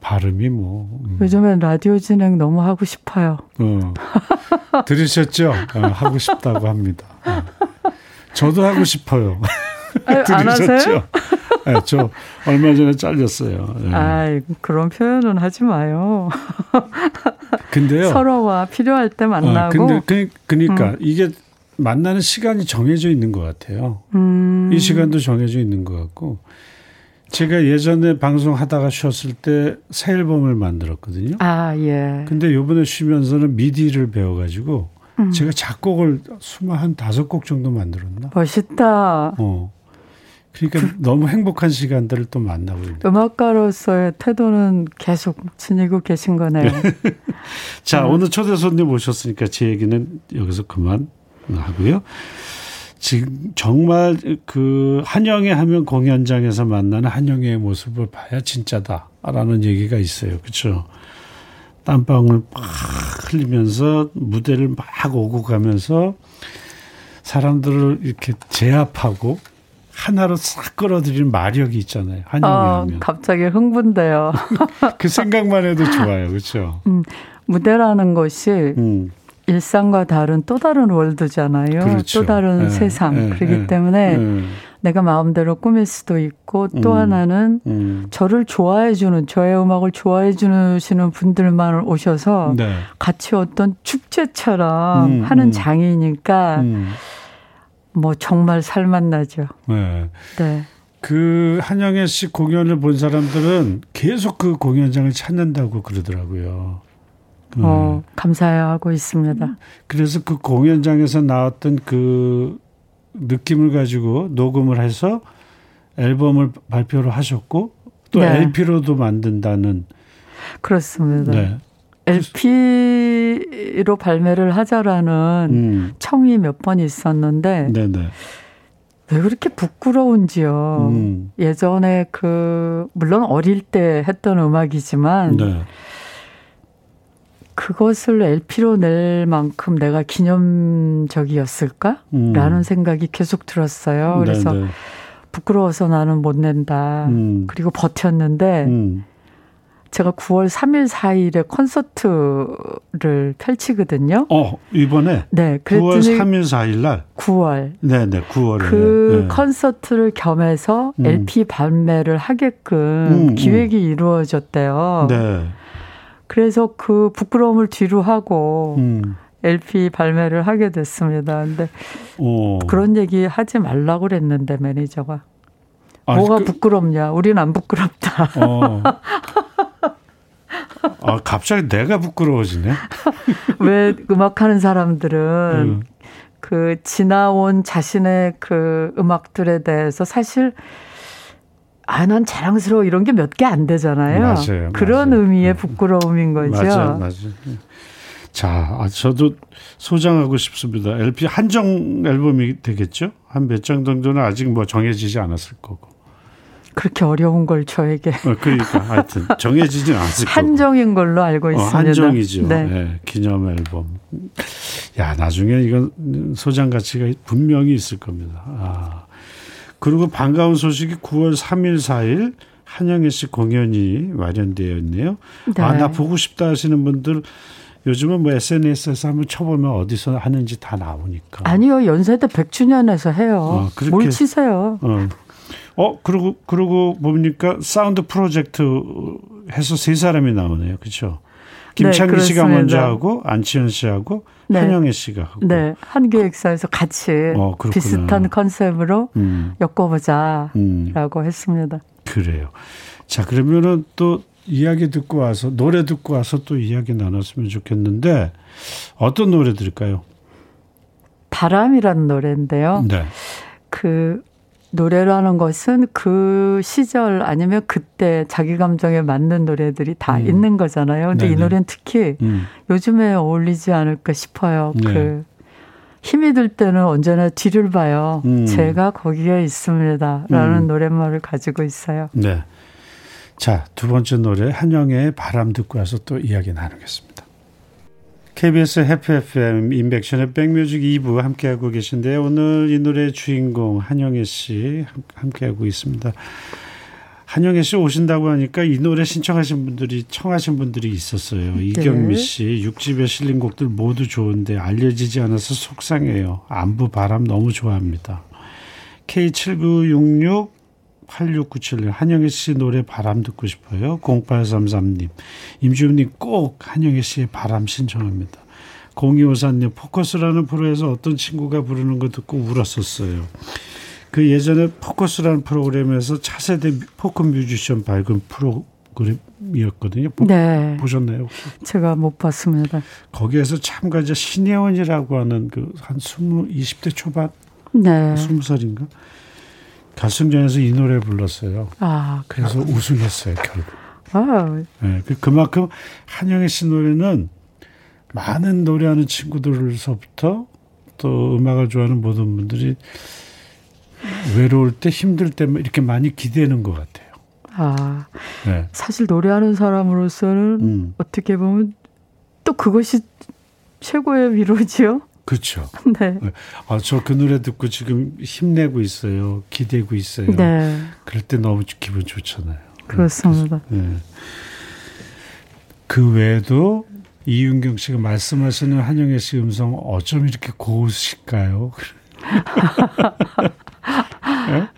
발음이 뭐. 음. 요즘엔 라디오 진행 너무 하고 싶어요. 어. 들으셨죠? 어, 하고 싶다고 합니다. 어. 저도 하고 싶어요. 들으셨죠? 네, 저 얼마 전에 잘렸어요. 네. 아, 그런 표현은 하지 마요. 근데요. 서로가 필요할 때 만나고. 아, 근데 그, 그러니까 음. 이게 만나는 시간이 정해져 있는 것 같아요. 음. 이 시간도 정해져 있는 것 같고. 제가 예전에 방송하다가 쉬었을 때 새 앨범을 만들었거든요. 아, 예. 근데 요번에 쉬면서는 미디를 배워가지고 음. 제가 작곡을 스무 한 다섯 곡 정도 만들었나? 멋있다. 어. 그러니까 너무 행복한 시간들을 또 만나고 있는. 음악가로서의 태도는 계속 지니고 계신 거네요. 자, 음. 오늘 초대 손님 모셨으니까 제 얘기는 여기서 그만 하고요. 지금 정말 그 한영애 하면 공연장에서 만나는 한영애의 모습을 봐야 진짜다라는 얘기가 있어요. 그렇죠? 땀방울 막 흘리면서 무대를 막 오고 가면서 사람들을 이렇게 제압하고 하나로 싹 끌어들이는 마력이 있잖아요. 한영이 어, 갑자기 흥분돼요. 그 생각만 해도 좋아요. 그렇죠? 음, 무대라는 것이 음. 일상과 다른 또 다른 월드잖아요. 그렇죠. 또 다른 네, 세상. 네, 그렇기 네, 때문에 네. 내가 마음대로 꾸밀 수도 있고 또 음, 하나는 음. 저를 좋아해 주는 저의 음악을 좋아해 주시는 분들만 오셔서 네. 같이 어떤 축제처럼 음, 하는 음. 장이니까 음. 뭐 정말 살맛나죠. 네. 네. 그 한영애 씨 공연을 본 사람들은 계속 그 공연장을 찾는다고 그러더라고요. 어, 네. 감사하고 있습니다. 그래서 그 공연장에서 나왔던 그 느낌을 가지고 녹음을 해서 앨범을 발표를 하셨고 또 네. LP로도 만든다는 그렇습니다. 네. LP로 발매를 하자라는 음. 청이 몇 번 있었는데 네네. 왜 그렇게 부끄러운지요. 음. 예전에 그 물론 어릴 때 했던 음악이지만 네. 그것을 LP로 낼 만큼 내가 기념적이었을까? 음. 라는 생각이 계속 들었어요. 그래서 네네. 부끄러워서 나는 못 낸다. 음. 그리고 버텼는데 음. 제가 9월 3일, 4일에 콘서트를 펼치거든요. 어, 이번에? 네. 9월 3일, 4일 날? 9월. 네네, 9월에. 그 네. 콘서트를 겸해서 음. LP 발매를 하게끔 음, 음. 기획이 이루어졌대요. 네. 그래서 그 부끄러움을 뒤로 하고 음. LP 발매를 하게 됐습니다. 근데 오. 그런 얘기 하지 말라고 그랬는데 매니저가 아, 뭐가 그, 부끄럽냐? 우리는 안 부끄럽다. 어. 아, 갑자기 내가 부끄러워지네. 왜 음악하는 사람들은 음. 그 지나온 자신의 그 음악들에 대해서 사실 아, 난 자랑스러워 이런 게 몇 개 안 되잖아요. 맞아요. 그런 맞아요. 의미의 음. 부끄러움인 거죠. 맞아요. 맞아요. 자, 아, 저도 소장하고 싶습니다. LP 한정 앨범이 되겠죠? 한 몇 장 정도는 아직 뭐 정해지지 않았을 거고. 그렇게 어려운 걸 저에게. 어, 그러니까 하여튼 정해지진 않았을 거고. 한정인 걸로 알고 어, 있습니다. 한정이죠. 네. 네. 기념 앨범. 야, 나중에 이건 소장 가치가 분명히 있을 겁니다. 아. 그리고 반가운 소식이 9월 3일, 4일 한영애 씨 공연이 마련되어 있네요. 네. 아, 나 보고 싶다 하시는 분들 요즘은 뭐 SNS에서 한번 쳐보면 어디서 하는지 다 나오니까. 아니요, 연세대 100주년에서 해요. 어, 그렇게, 뭘 치세요? 어. 어, 그리고, 그리고 뭡니까? 사운드 프로젝트 해서 세 사람이 나오네요. 그렇죠? 김창기 네, 씨가 먼저 하고, 안치현 씨하고, 네. 한영애 씨가 하고. 네. 한기획사에서 같이 어, 비슷한 컨셉으로 음. 엮어보자라고 음. 했습니다. 그래요. 자, 그러면은 또 이야기 듣고 와서, 노래 듣고 와서 또 이야기 나눴으면 좋겠는데, 어떤 노래 들을까요? 바람이라는 노래인데요. 네. 그 노래라는 것은 그 시절 아니면 그때 자기 감정에 맞는 노래들이 다 음. 있는 거잖아요. 근데 네네. 이 노래는 특히 음. 요즘에 어울리지 않을까 싶어요. 네. 그 힘이 들 때는 언제나 뒤를 봐요. 음. 제가 거기에 있습니다. 라는 음. 노랫말을 가지고 있어요. 네. 자, 두 번째 노래 한영의 바람 듣고 와서 또 이야기 나누겠습니다. KBS 해피 FM 인백션의 백뮤직 2부 함께하고 계신데 오늘 이 노래의 주인공 한영애 씨 함께하고 있습니다. 한영애 씨 오신다고 하니까 이 노래 신청하신 분들이 청하신 분들이 있었어요. 네. 이경미 씨 6집에 실린 곡들 모두 좋은데 알려지지 않아서 속상해요. 안부 바람 너무 좋아합니다. K7966 8697님, 한영애 씨 노래 바람 듣고 싶어요. 0833님, 임주훈님 꼭 한영애 씨의 바람 신청합니다. 0254님, 포커스라는 프로에서 어떤 친구가 부르는 거 듣고 울었었어요. 그 예전에 포커스라는 프로그램에서 차세대 포크 뮤지션 밝은 프로그램이었거든요. 네. 보셨나요? 제가 못 봤습니다. 거기에서 참가자 신예원이라고 하는 그 한 20, 20대 초반? 네. 20살인가? 결승전에서 이 노래 불렀어요. 아, 그래서 우승했어요 결국. 아. 네, 그 그만큼 한영애 씨 노래는 많은 노래하는 친구들로서부터 또 음악을 좋아하는 모든 분들이 외로울 때 힘들 때 이렇게 많이 기대는 것 같아요. 아, 네. 사실 노래하는 사람으로서는 음. 어떻게 보면 또 그것이 최고의 위로지요. 그렇죠. 네. 네. 아, 저 그 노래 듣고 지금 힘내고 있어요. 기대고 있어요. 네. 그럴 때 너무 기분 좋잖아요. 그렇습니다. 네. 그 외에도 이윤경 씨가 말씀하시는 한영애 씨 음성 어쩜 이렇게 고우실까요? 네?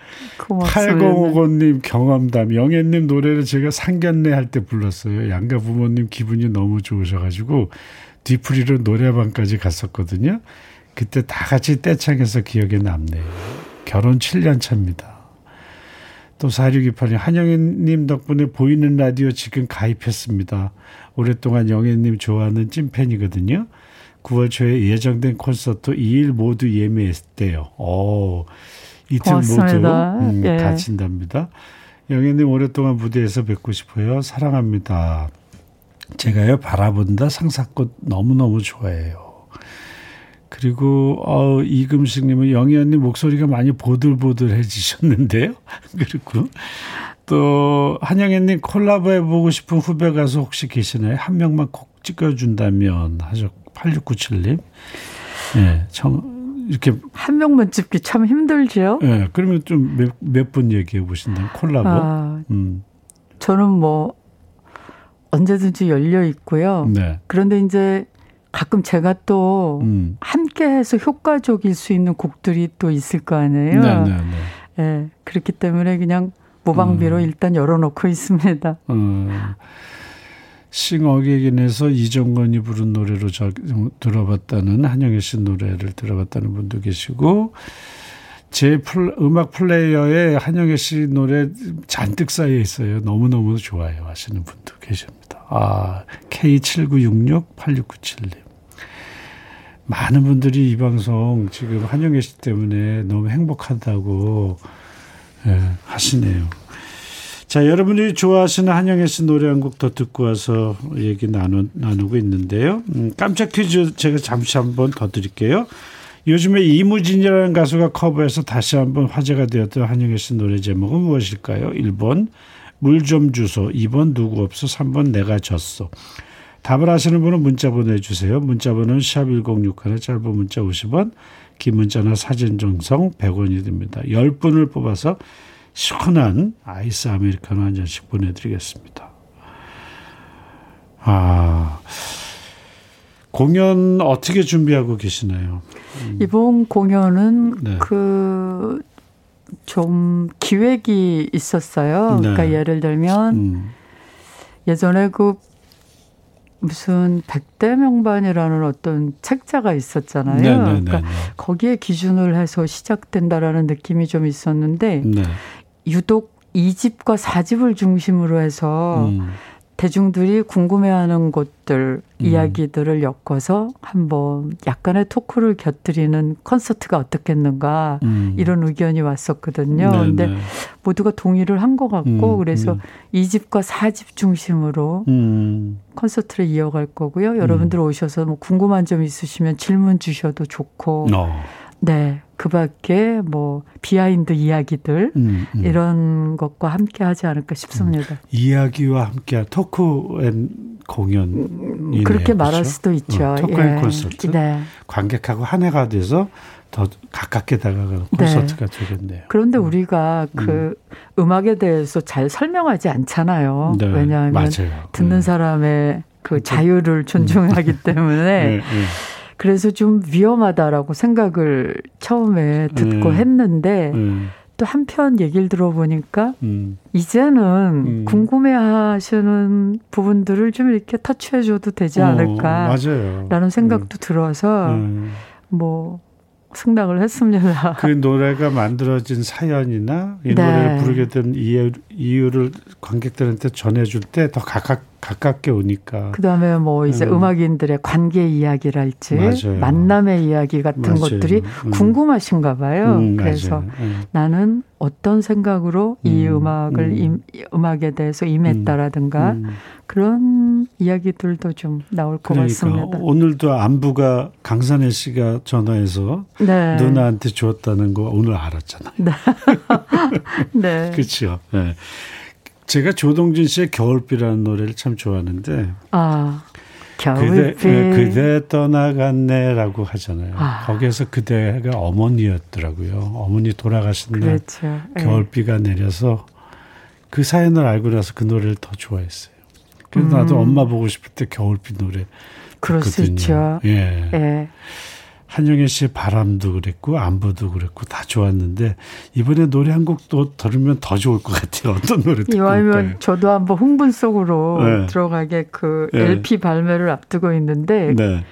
8050님 경험담 영애님 노래를 제가 상견례 할 때 불렀어요. 양가 부모님 기분이 너무 좋으셔가지고 뒤풀이로 노래방까지 갔었거든요. 그때 다 같이 떼창해서 기억에 남네요. 결혼 7년 차입니다. 또 4628님, 한영애님 덕분에 보이는 라디오 지금 가입했습니다. 오랫동안 영애님 좋아하는 찐팬이거든요. 9월 초에 예정된 콘서트 2일 모두 예매했대요. 오, 이틀 고맙습니다. 모두 음, 예. 갇힌답니다. 영애님 오랫동안 무대에서 뵙고 싶어요. 사랑합니다. 제가요 바라본다 상사꽃 너무너무 좋아해요. 그리고 어 이금식님은 영희 언니 목소리가 많이 보들보들해지셨는데요. 그리고 또 한영애님 콜라보 해보고 싶은 후배 가수 혹시 계시나요? 한 명만 꼭 찍어준다면 하셨 8697님. 예, 네, 청, 이렇게. 한 명만 찍기 참 힘들죠? 예, 네, 그러면 좀 몇, 몇 분 얘기해 보신다면 콜라보? 아, 음. 저는 뭐, 언제든지 열려 있고요. 네. 그런데 이제 가끔 제가 또 음. 함께 해서 효과적일 수 있는 곡들이 또 있을 거 아니에요. 네, 네, 네. 네 그렇기 때문에 그냥 모방비로 음. 일단 열어놓고 있습니다. 음. 싱어게인에서 이정건이 부른 노래로 저, 들어봤다는 한영애 씨 노래를 들어봤다는 분도 계시고 제 플, 음악 플레이어에 한영애 씨 노래 잔뜩 쌓여 있어요. 너무너무 좋아요 하시는 분도 계십니다. 아, K7966-8697님. 많은 분들이 이 방송 지금 한영애 씨 때문에 너무 행복하다고 예, 하시네요. 자, 여러분이 좋아하시는 한영애 씨 노래 한 곡 더 듣고 와서 얘기 나누, 나누고 있는데요. 음, 깜짝 퀴즈 제가 잠시 한번 더 드릴게요. 요즘에 이무진이라는 가수가 커버해서 다시 한번 화제가 되었던 한영애 씨 노래 제목은 무엇일까요? 1번 물 좀 주소, 2번 누구 없어, 3번 내가 졌어. 답을 아시는 분은 문자 보내주세요. 문자 번호는 샵 1061 짧은 문자 50원, 긴 문자나 사진 정성 100원이 됩니다. 10분을 뽑아서 시원한 아이스 아메리카노 한 잔씩 보내드리겠습니다. 아, 공연 어떻게 준비하고 계시나요? 음. 이번 공연은 네. 그좀 기획이 있었어요. 네. 그러니까 예를 들면 음. 예전에 그 무슨 백대 명반이라는 어떤 책자가 있었잖아요. 네네네네. 네, 네, 그러니까 네. 거기에 기준을 해서 시작된다라는 느낌이 좀 있었는데 네. 유독 2집과 4집을 중심으로 해서 음. 대중들이 궁금해하는 것들 음. 이야기들을 엮어서 한번 약간의 talk를 곁들이는 콘서트가 어떻겠는가 음. 이런 의견이 왔었거든요. 네네. 근데 네. 모두가 동의를 한 것 같고 음. 그래서 음. 2집과 4집 중심으로 음. 콘서트를 이어갈 거고요. 여러분들 음. 오셔서 뭐 궁금한 점 있으시면 질문 주셔도 좋고. 어. 네. 그 밖에 뭐 behind 이야기들 음, 음. 이런 것과 함께 하지 않을까 싶습니다. 음. 이야기와 함께 talk and 공연 음, 그렇게 말할 그렇죠? 수도 있죠. 어, talk and 예. 콘서트. 네. 관객하고 하나가 돼서 더 가깝게 다가가는 네. 콘서트가 네. 되겠네요. 그런데 음. 우리가 그 음악에 대해서 잘 설명하지 않잖아요. 네. 왜냐하면 맞아요. 듣는 네. 사람의 그 자유를 존중하기 때문에 네, 네. 그래서 좀 위험하다라고 생각을 처음에 듣고 음. 했는데 음. 또 한편 얘기를 들어보니까 음. 이제는 음. 궁금해하시는 부분들을 좀 이렇게 터치해줘도 되지 어, 않을까라는 어, 생각도 들어서 음. 뭐 승낙을 했습니다. 그 노래가 만들어진 사연이나 이 네. 노래를 부르게 된 이유, 이유를 관객들한테 전해줄 때 더 가깝 가깝게 오니까. 그다음에 뭐 이제 음. 악인들의 관계 이야기랄지 맞아요. 만남의 이야기 같은 맞아요. 것들이 음. 궁금하신가 봐요. 음, 그래서 음. 나는 어떤 생각으로 이 음. 음악을 음. 임, 음악에 대해서 임했다라든가 그런 이야기들도 좀 나올 것 그러니까 같습니다. 오늘도 안부가 강산혜 씨가 전화해서 네. 누나한테 주었다는 거 오늘 알았잖아요. 네. 네. 그렇죠. 네. 제가 조동진 씨의 겨울비라는 노래를 참 좋아하는데. 아. 겨울비. 그대, 예, 그대 떠나갔네라고 하잖아요. 아. 거기에서 그대가 어머니였더라고요. 어머니 돌아가신 날 그렇죠. 예. 겨울비가 내려서 그 사연을 알고 나서 그 노래를 더 좋아했어요. 그래서 음. 나도 엄마 보고 싶을 때 겨울비 노래 그럴 듣거든요. 수 있죠. 예. 예. 한영애 씨의 바람도 그랬고 안부도 그랬고 다 좋았는데 이번에 노래 한 곡 또 들으면 더 좋을 것 같아요. 어떤 노래 듣고 이왕이면 저도 한번 흥분 속으로 네. 들어가게 그 네. LP 발매를 앞두고 있는데 네.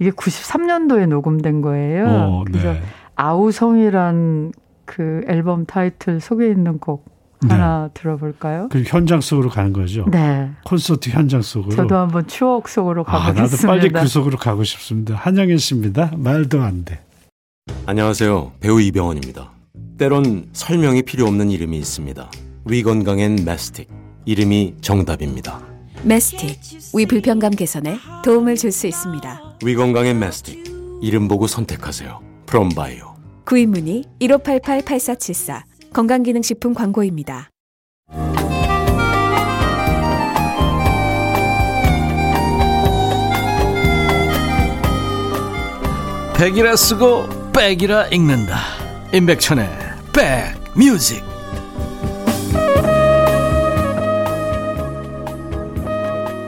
이게 93년도에 녹음된 거예요. 어, 그래서 네. 아우성이란 그 앨범 타이틀 속에 있는 곡 네. 하나 들어볼까요? 그 현장 속으로 가는 거죠. 네. 콘서트 현장 속으로. 저도 한번 추억 속으로 가보겠습니다. 아, 나도 빨리 그 속으로 가고 싶습니다. 한영애 씨입니다. 말도 안 돼. 안녕하세요. 배우 이병헌입니다. 때론 설명이 필요 없는 이름이 있습니다. 위 건강엔 메스틱. 이름이 정답입니다. 메스틱. 위 불편감 개선에 도움을 줄 수 있습니다. 위 건강엔 메스틱. 이름 보고 선택하세요. 프롬바이오. 구입 문의 1588-8474 건강기능식품 광고입니다. 백이라 쓰고 백이라 읽는다. 임백천의 백뮤직.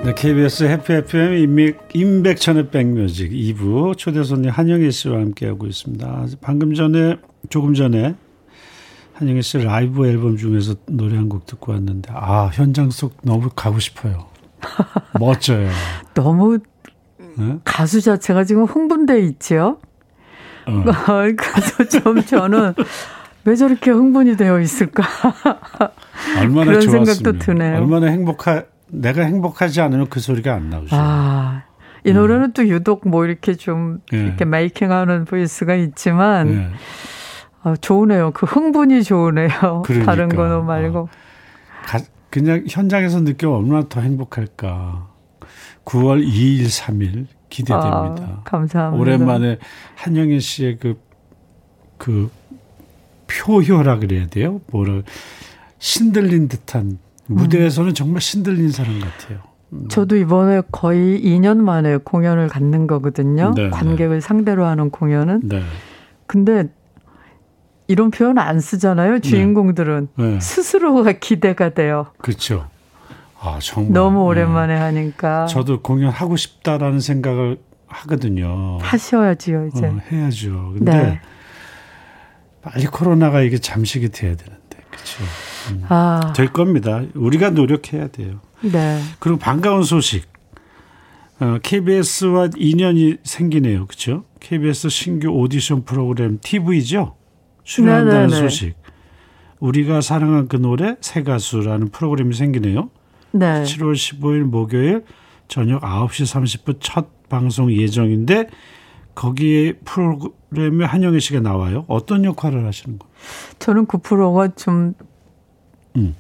네, KBS 해피 FM 임백, 임백천의 백뮤직 2부 초대 손님 한영애 씨와 함께하고 있습니다. 방금 전에 조금 전에 한영애 씨 라이브 앨범 중에서 노래 한 곡 듣고 왔는데 아 현장 속 너무 가고 싶어요. 멋져요. 너무 네? 가수 자체가 지금 흥분돼 있지요. 어. 그래서 좀 저는 왜 저렇게 흥분이 되어 있을까? 얼마나 그런 좋았으면, 생각도 드네요. 얼마나 행복하 내가 행복하지 않으면 그 소리가 안 나오죠. 아, 이 음. 노래는 음. 또 유독 뭐 이렇게 좀 네. 이렇게 메이킹하는 보이스가 있지만 네. 아, 좋으네요. 그 흥분이 좋으네요. 그러니까. 다른 거는 말고. 어. 가, 그냥 현장에서 느끼면 얼마나 더 행복할까. 9월 2일, 3일 기대됩니다. 아, 감사합니다. 오랜만에 한영애 씨의 그, 그 표효라 그래야 돼요. 뭐를 신들린 듯한 무대에서는 음. 정말 신들린 사람 같아요. 음. 저도 이번에 거의 2년 만에 공연을 갖는 거거든요. 네, 네. 관객을 네. 상대로 하는 공연은. 네. 근데 이런 표현 안 쓰잖아요. 주인공들은 네. 네. 스스로가 기대가 돼요. 그렇죠. 아 정말 너무 네. 오랜만에 하니까. 저도 공연 하고 싶다라는 생각을 하거든요. 하셔야지요 이제. 어, 해야죠. 근데 빨리 코로나가 이게 잠식이 돼야 되는데 그렇죠. 음. 아. 될 겁니다. 우리가 노력해야 돼요. 네. 그리고 반가운 소식. 어, KBS와 인연이 생기네요. 그렇죠? KBS 신규 오디션 프로그램 TV죠. 출연한다는 네네네. 소식. 우리가 사랑한 그 노래 새 가수라는 프로그램이 생기네요. 네. 7월 15일 목요일 저녁 9시 30분 첫 방송 예정인데 거기에 프로그램에 한영애 씨가 나와요. 어떤 역할을 하시는 거예요? 저는 그 프로가 좀 음.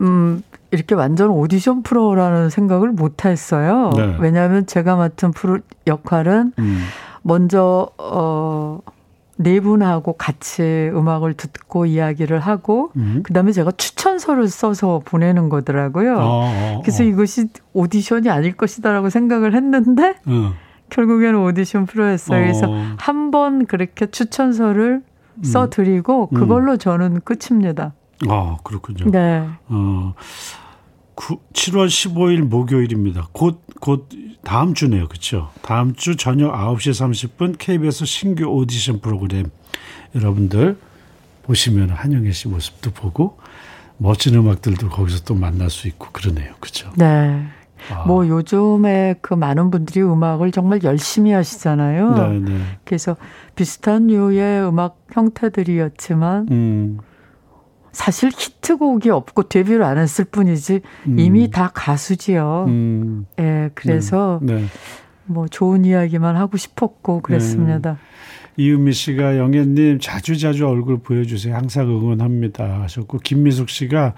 음, 이렇게 완전 오디션 프로라는 생각을 못 했어요. 네. 왜냐하면 제가 맡은 프로 역할은 음. 먼저 어, 네 분하고 같이 음악을 듣고 이야기를 하고 음. 그다음에 제가 추천서를 써서 보내는 거더라고요. 어, 어, 그래서 어. 이것이 오디션이 아닐 것이다라고 생각을 했는데 어. 결국에는 오디션 프로였어요. 그래서 어. 한번 그렇게 추천서를 음. 써드리고 음. 그걸로 저는 끝입니다. 아, 그렇군요. 네. 어, 9, 7월 15일 목요일입니다. 곧, 곧 다음 주네요. 그렇죠? 다음 주 저녁 9시 30분 KBS 신규 오디션 프로그램 여러분들 보시면 한영애 씨 모습도 보고 멋진 음악들도 거기서 또 만날 수 있고 그러네요. 그렇죠? 네. 아. 뭐 요즘에 그 많은 분들이 음악을 정말 열심히 하시잖아요. 네, 네. 그래서 비슷한 류의 음악 형태들이었지만 음. 사실 히트곡이 없고 데뷔를 안 했을 뿐이지 음. 이미 다 가수지요. 음. 예, 그래서 네. 네. 뭐 좋은 이야기만 하고 싶었고 그랬습니다. 네. 이은미 씨가 영애님 자주 자주 얼굴 보여주세요. 항상 응원합니다 하셨고 김미숙 씨가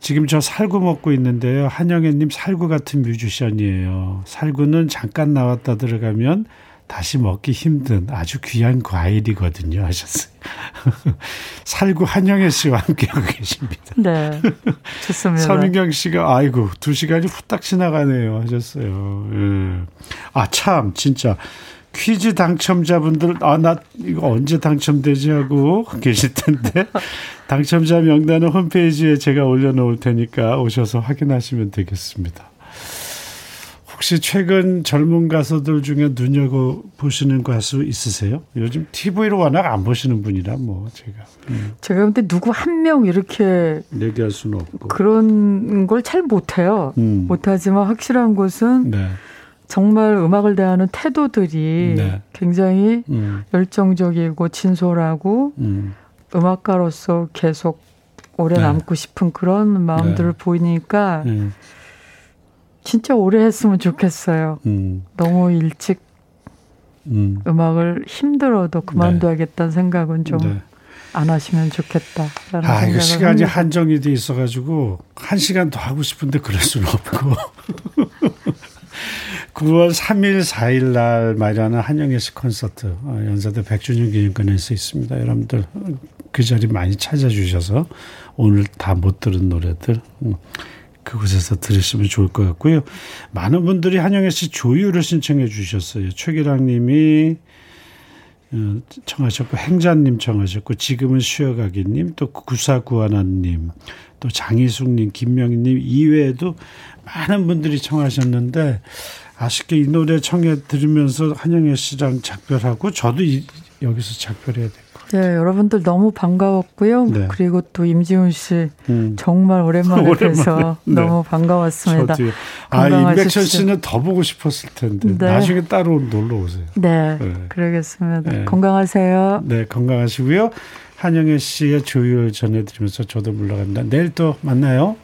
지금 저 살구 먹고 있는데요. 한영애님 살구 같은 뮤지션이에요. 살구는 잠깐 나왔다 들어가면 다시 먹기 힘든 아주 귀한 과일이거든요 하셨어요. 살구 한영애 씨와 함께하고 계십니다. 네. 좋습니다. 서민경 씨가 아이고 두 시간이 후딱 지나가네요 하셨어요. 예. 아참 진짜 퀴즈 당첨자분들 아 나 이거 언제 당첨되지 하고 계실 텐데 당첨자 명단은 홈페이지에 제가 올려놓을 테니까 오셔서 확인하시면 되겠습니다. 혹시 최근 젊은 가수들 중에 눈여겨 보시는 가수 있으세요? 요즘 TV로 워낙 안 보시는 분이라 뭐 제가. 음. 제가 근데 누구 한 명 이렇게 얘기할 수는 없고 그런 걸 잘 못해요. 음. 못하지만 확실한 것은 네. 정말 음악을 대하는 태도들이 네. 굉장히 음. 열정적이고 진솔하고 음. 악가로서 계속 오래 네. 남고 싶은 그런 마음들을 네. 보이니까. 음. 진짜 오래 했으면 좋겠어요. 음. 너무 일찍 음. 악을 힘들어도 그만둬야겠다는 네. 생각은 좀안 네. 하시면 좋겠다. 아, 이거 시간이 합니다. 한정이 돼 있어가지고 한 시간 더 하고 싶은데 그럴 수는 없고. 9월 3일, 4일 날 마련한 한영애 씨 콘서트 어, 연사대 100주년 기념관에서 있습니다. 여러분들 그 자리 많이 찾아주셔서 오늘 다 못 들은 노래들 음, 그곳에서 들으시면 좋을 것 같고요. 많은 분들이 한영애 씨 조율을 신청해 주셨어요. 최기랑 님이 어, 청하셨고 행자님 청하셨고 지금은 쉬어가기님 또 구사구하나님 또 장희숙님 김명희님 이외에도 많은 분들이 청하셨는데 아쉽게 이 노래 청해 들으면서 한영애 씨랑 작별하고 저도 이, 여기서 작별해야 같아요. 네, 여러분들 너무 반가웠고요. 네. 그리고 또 임지훈 씨 음. 정말 오랜만에 뵈서 네. 너무 반가웠습니다. 저도요. 아, 임백천 씨는 더 보고 싶었을 텐데 네. 나중에 따로 놀러 오세요. 네, 네. 그러겠습니다. 네. 건강하세요. 네, 건강하시고요. 한영애 씨의 조율 전해드리면서 저도 물러갑니다. 내일 또 만나요.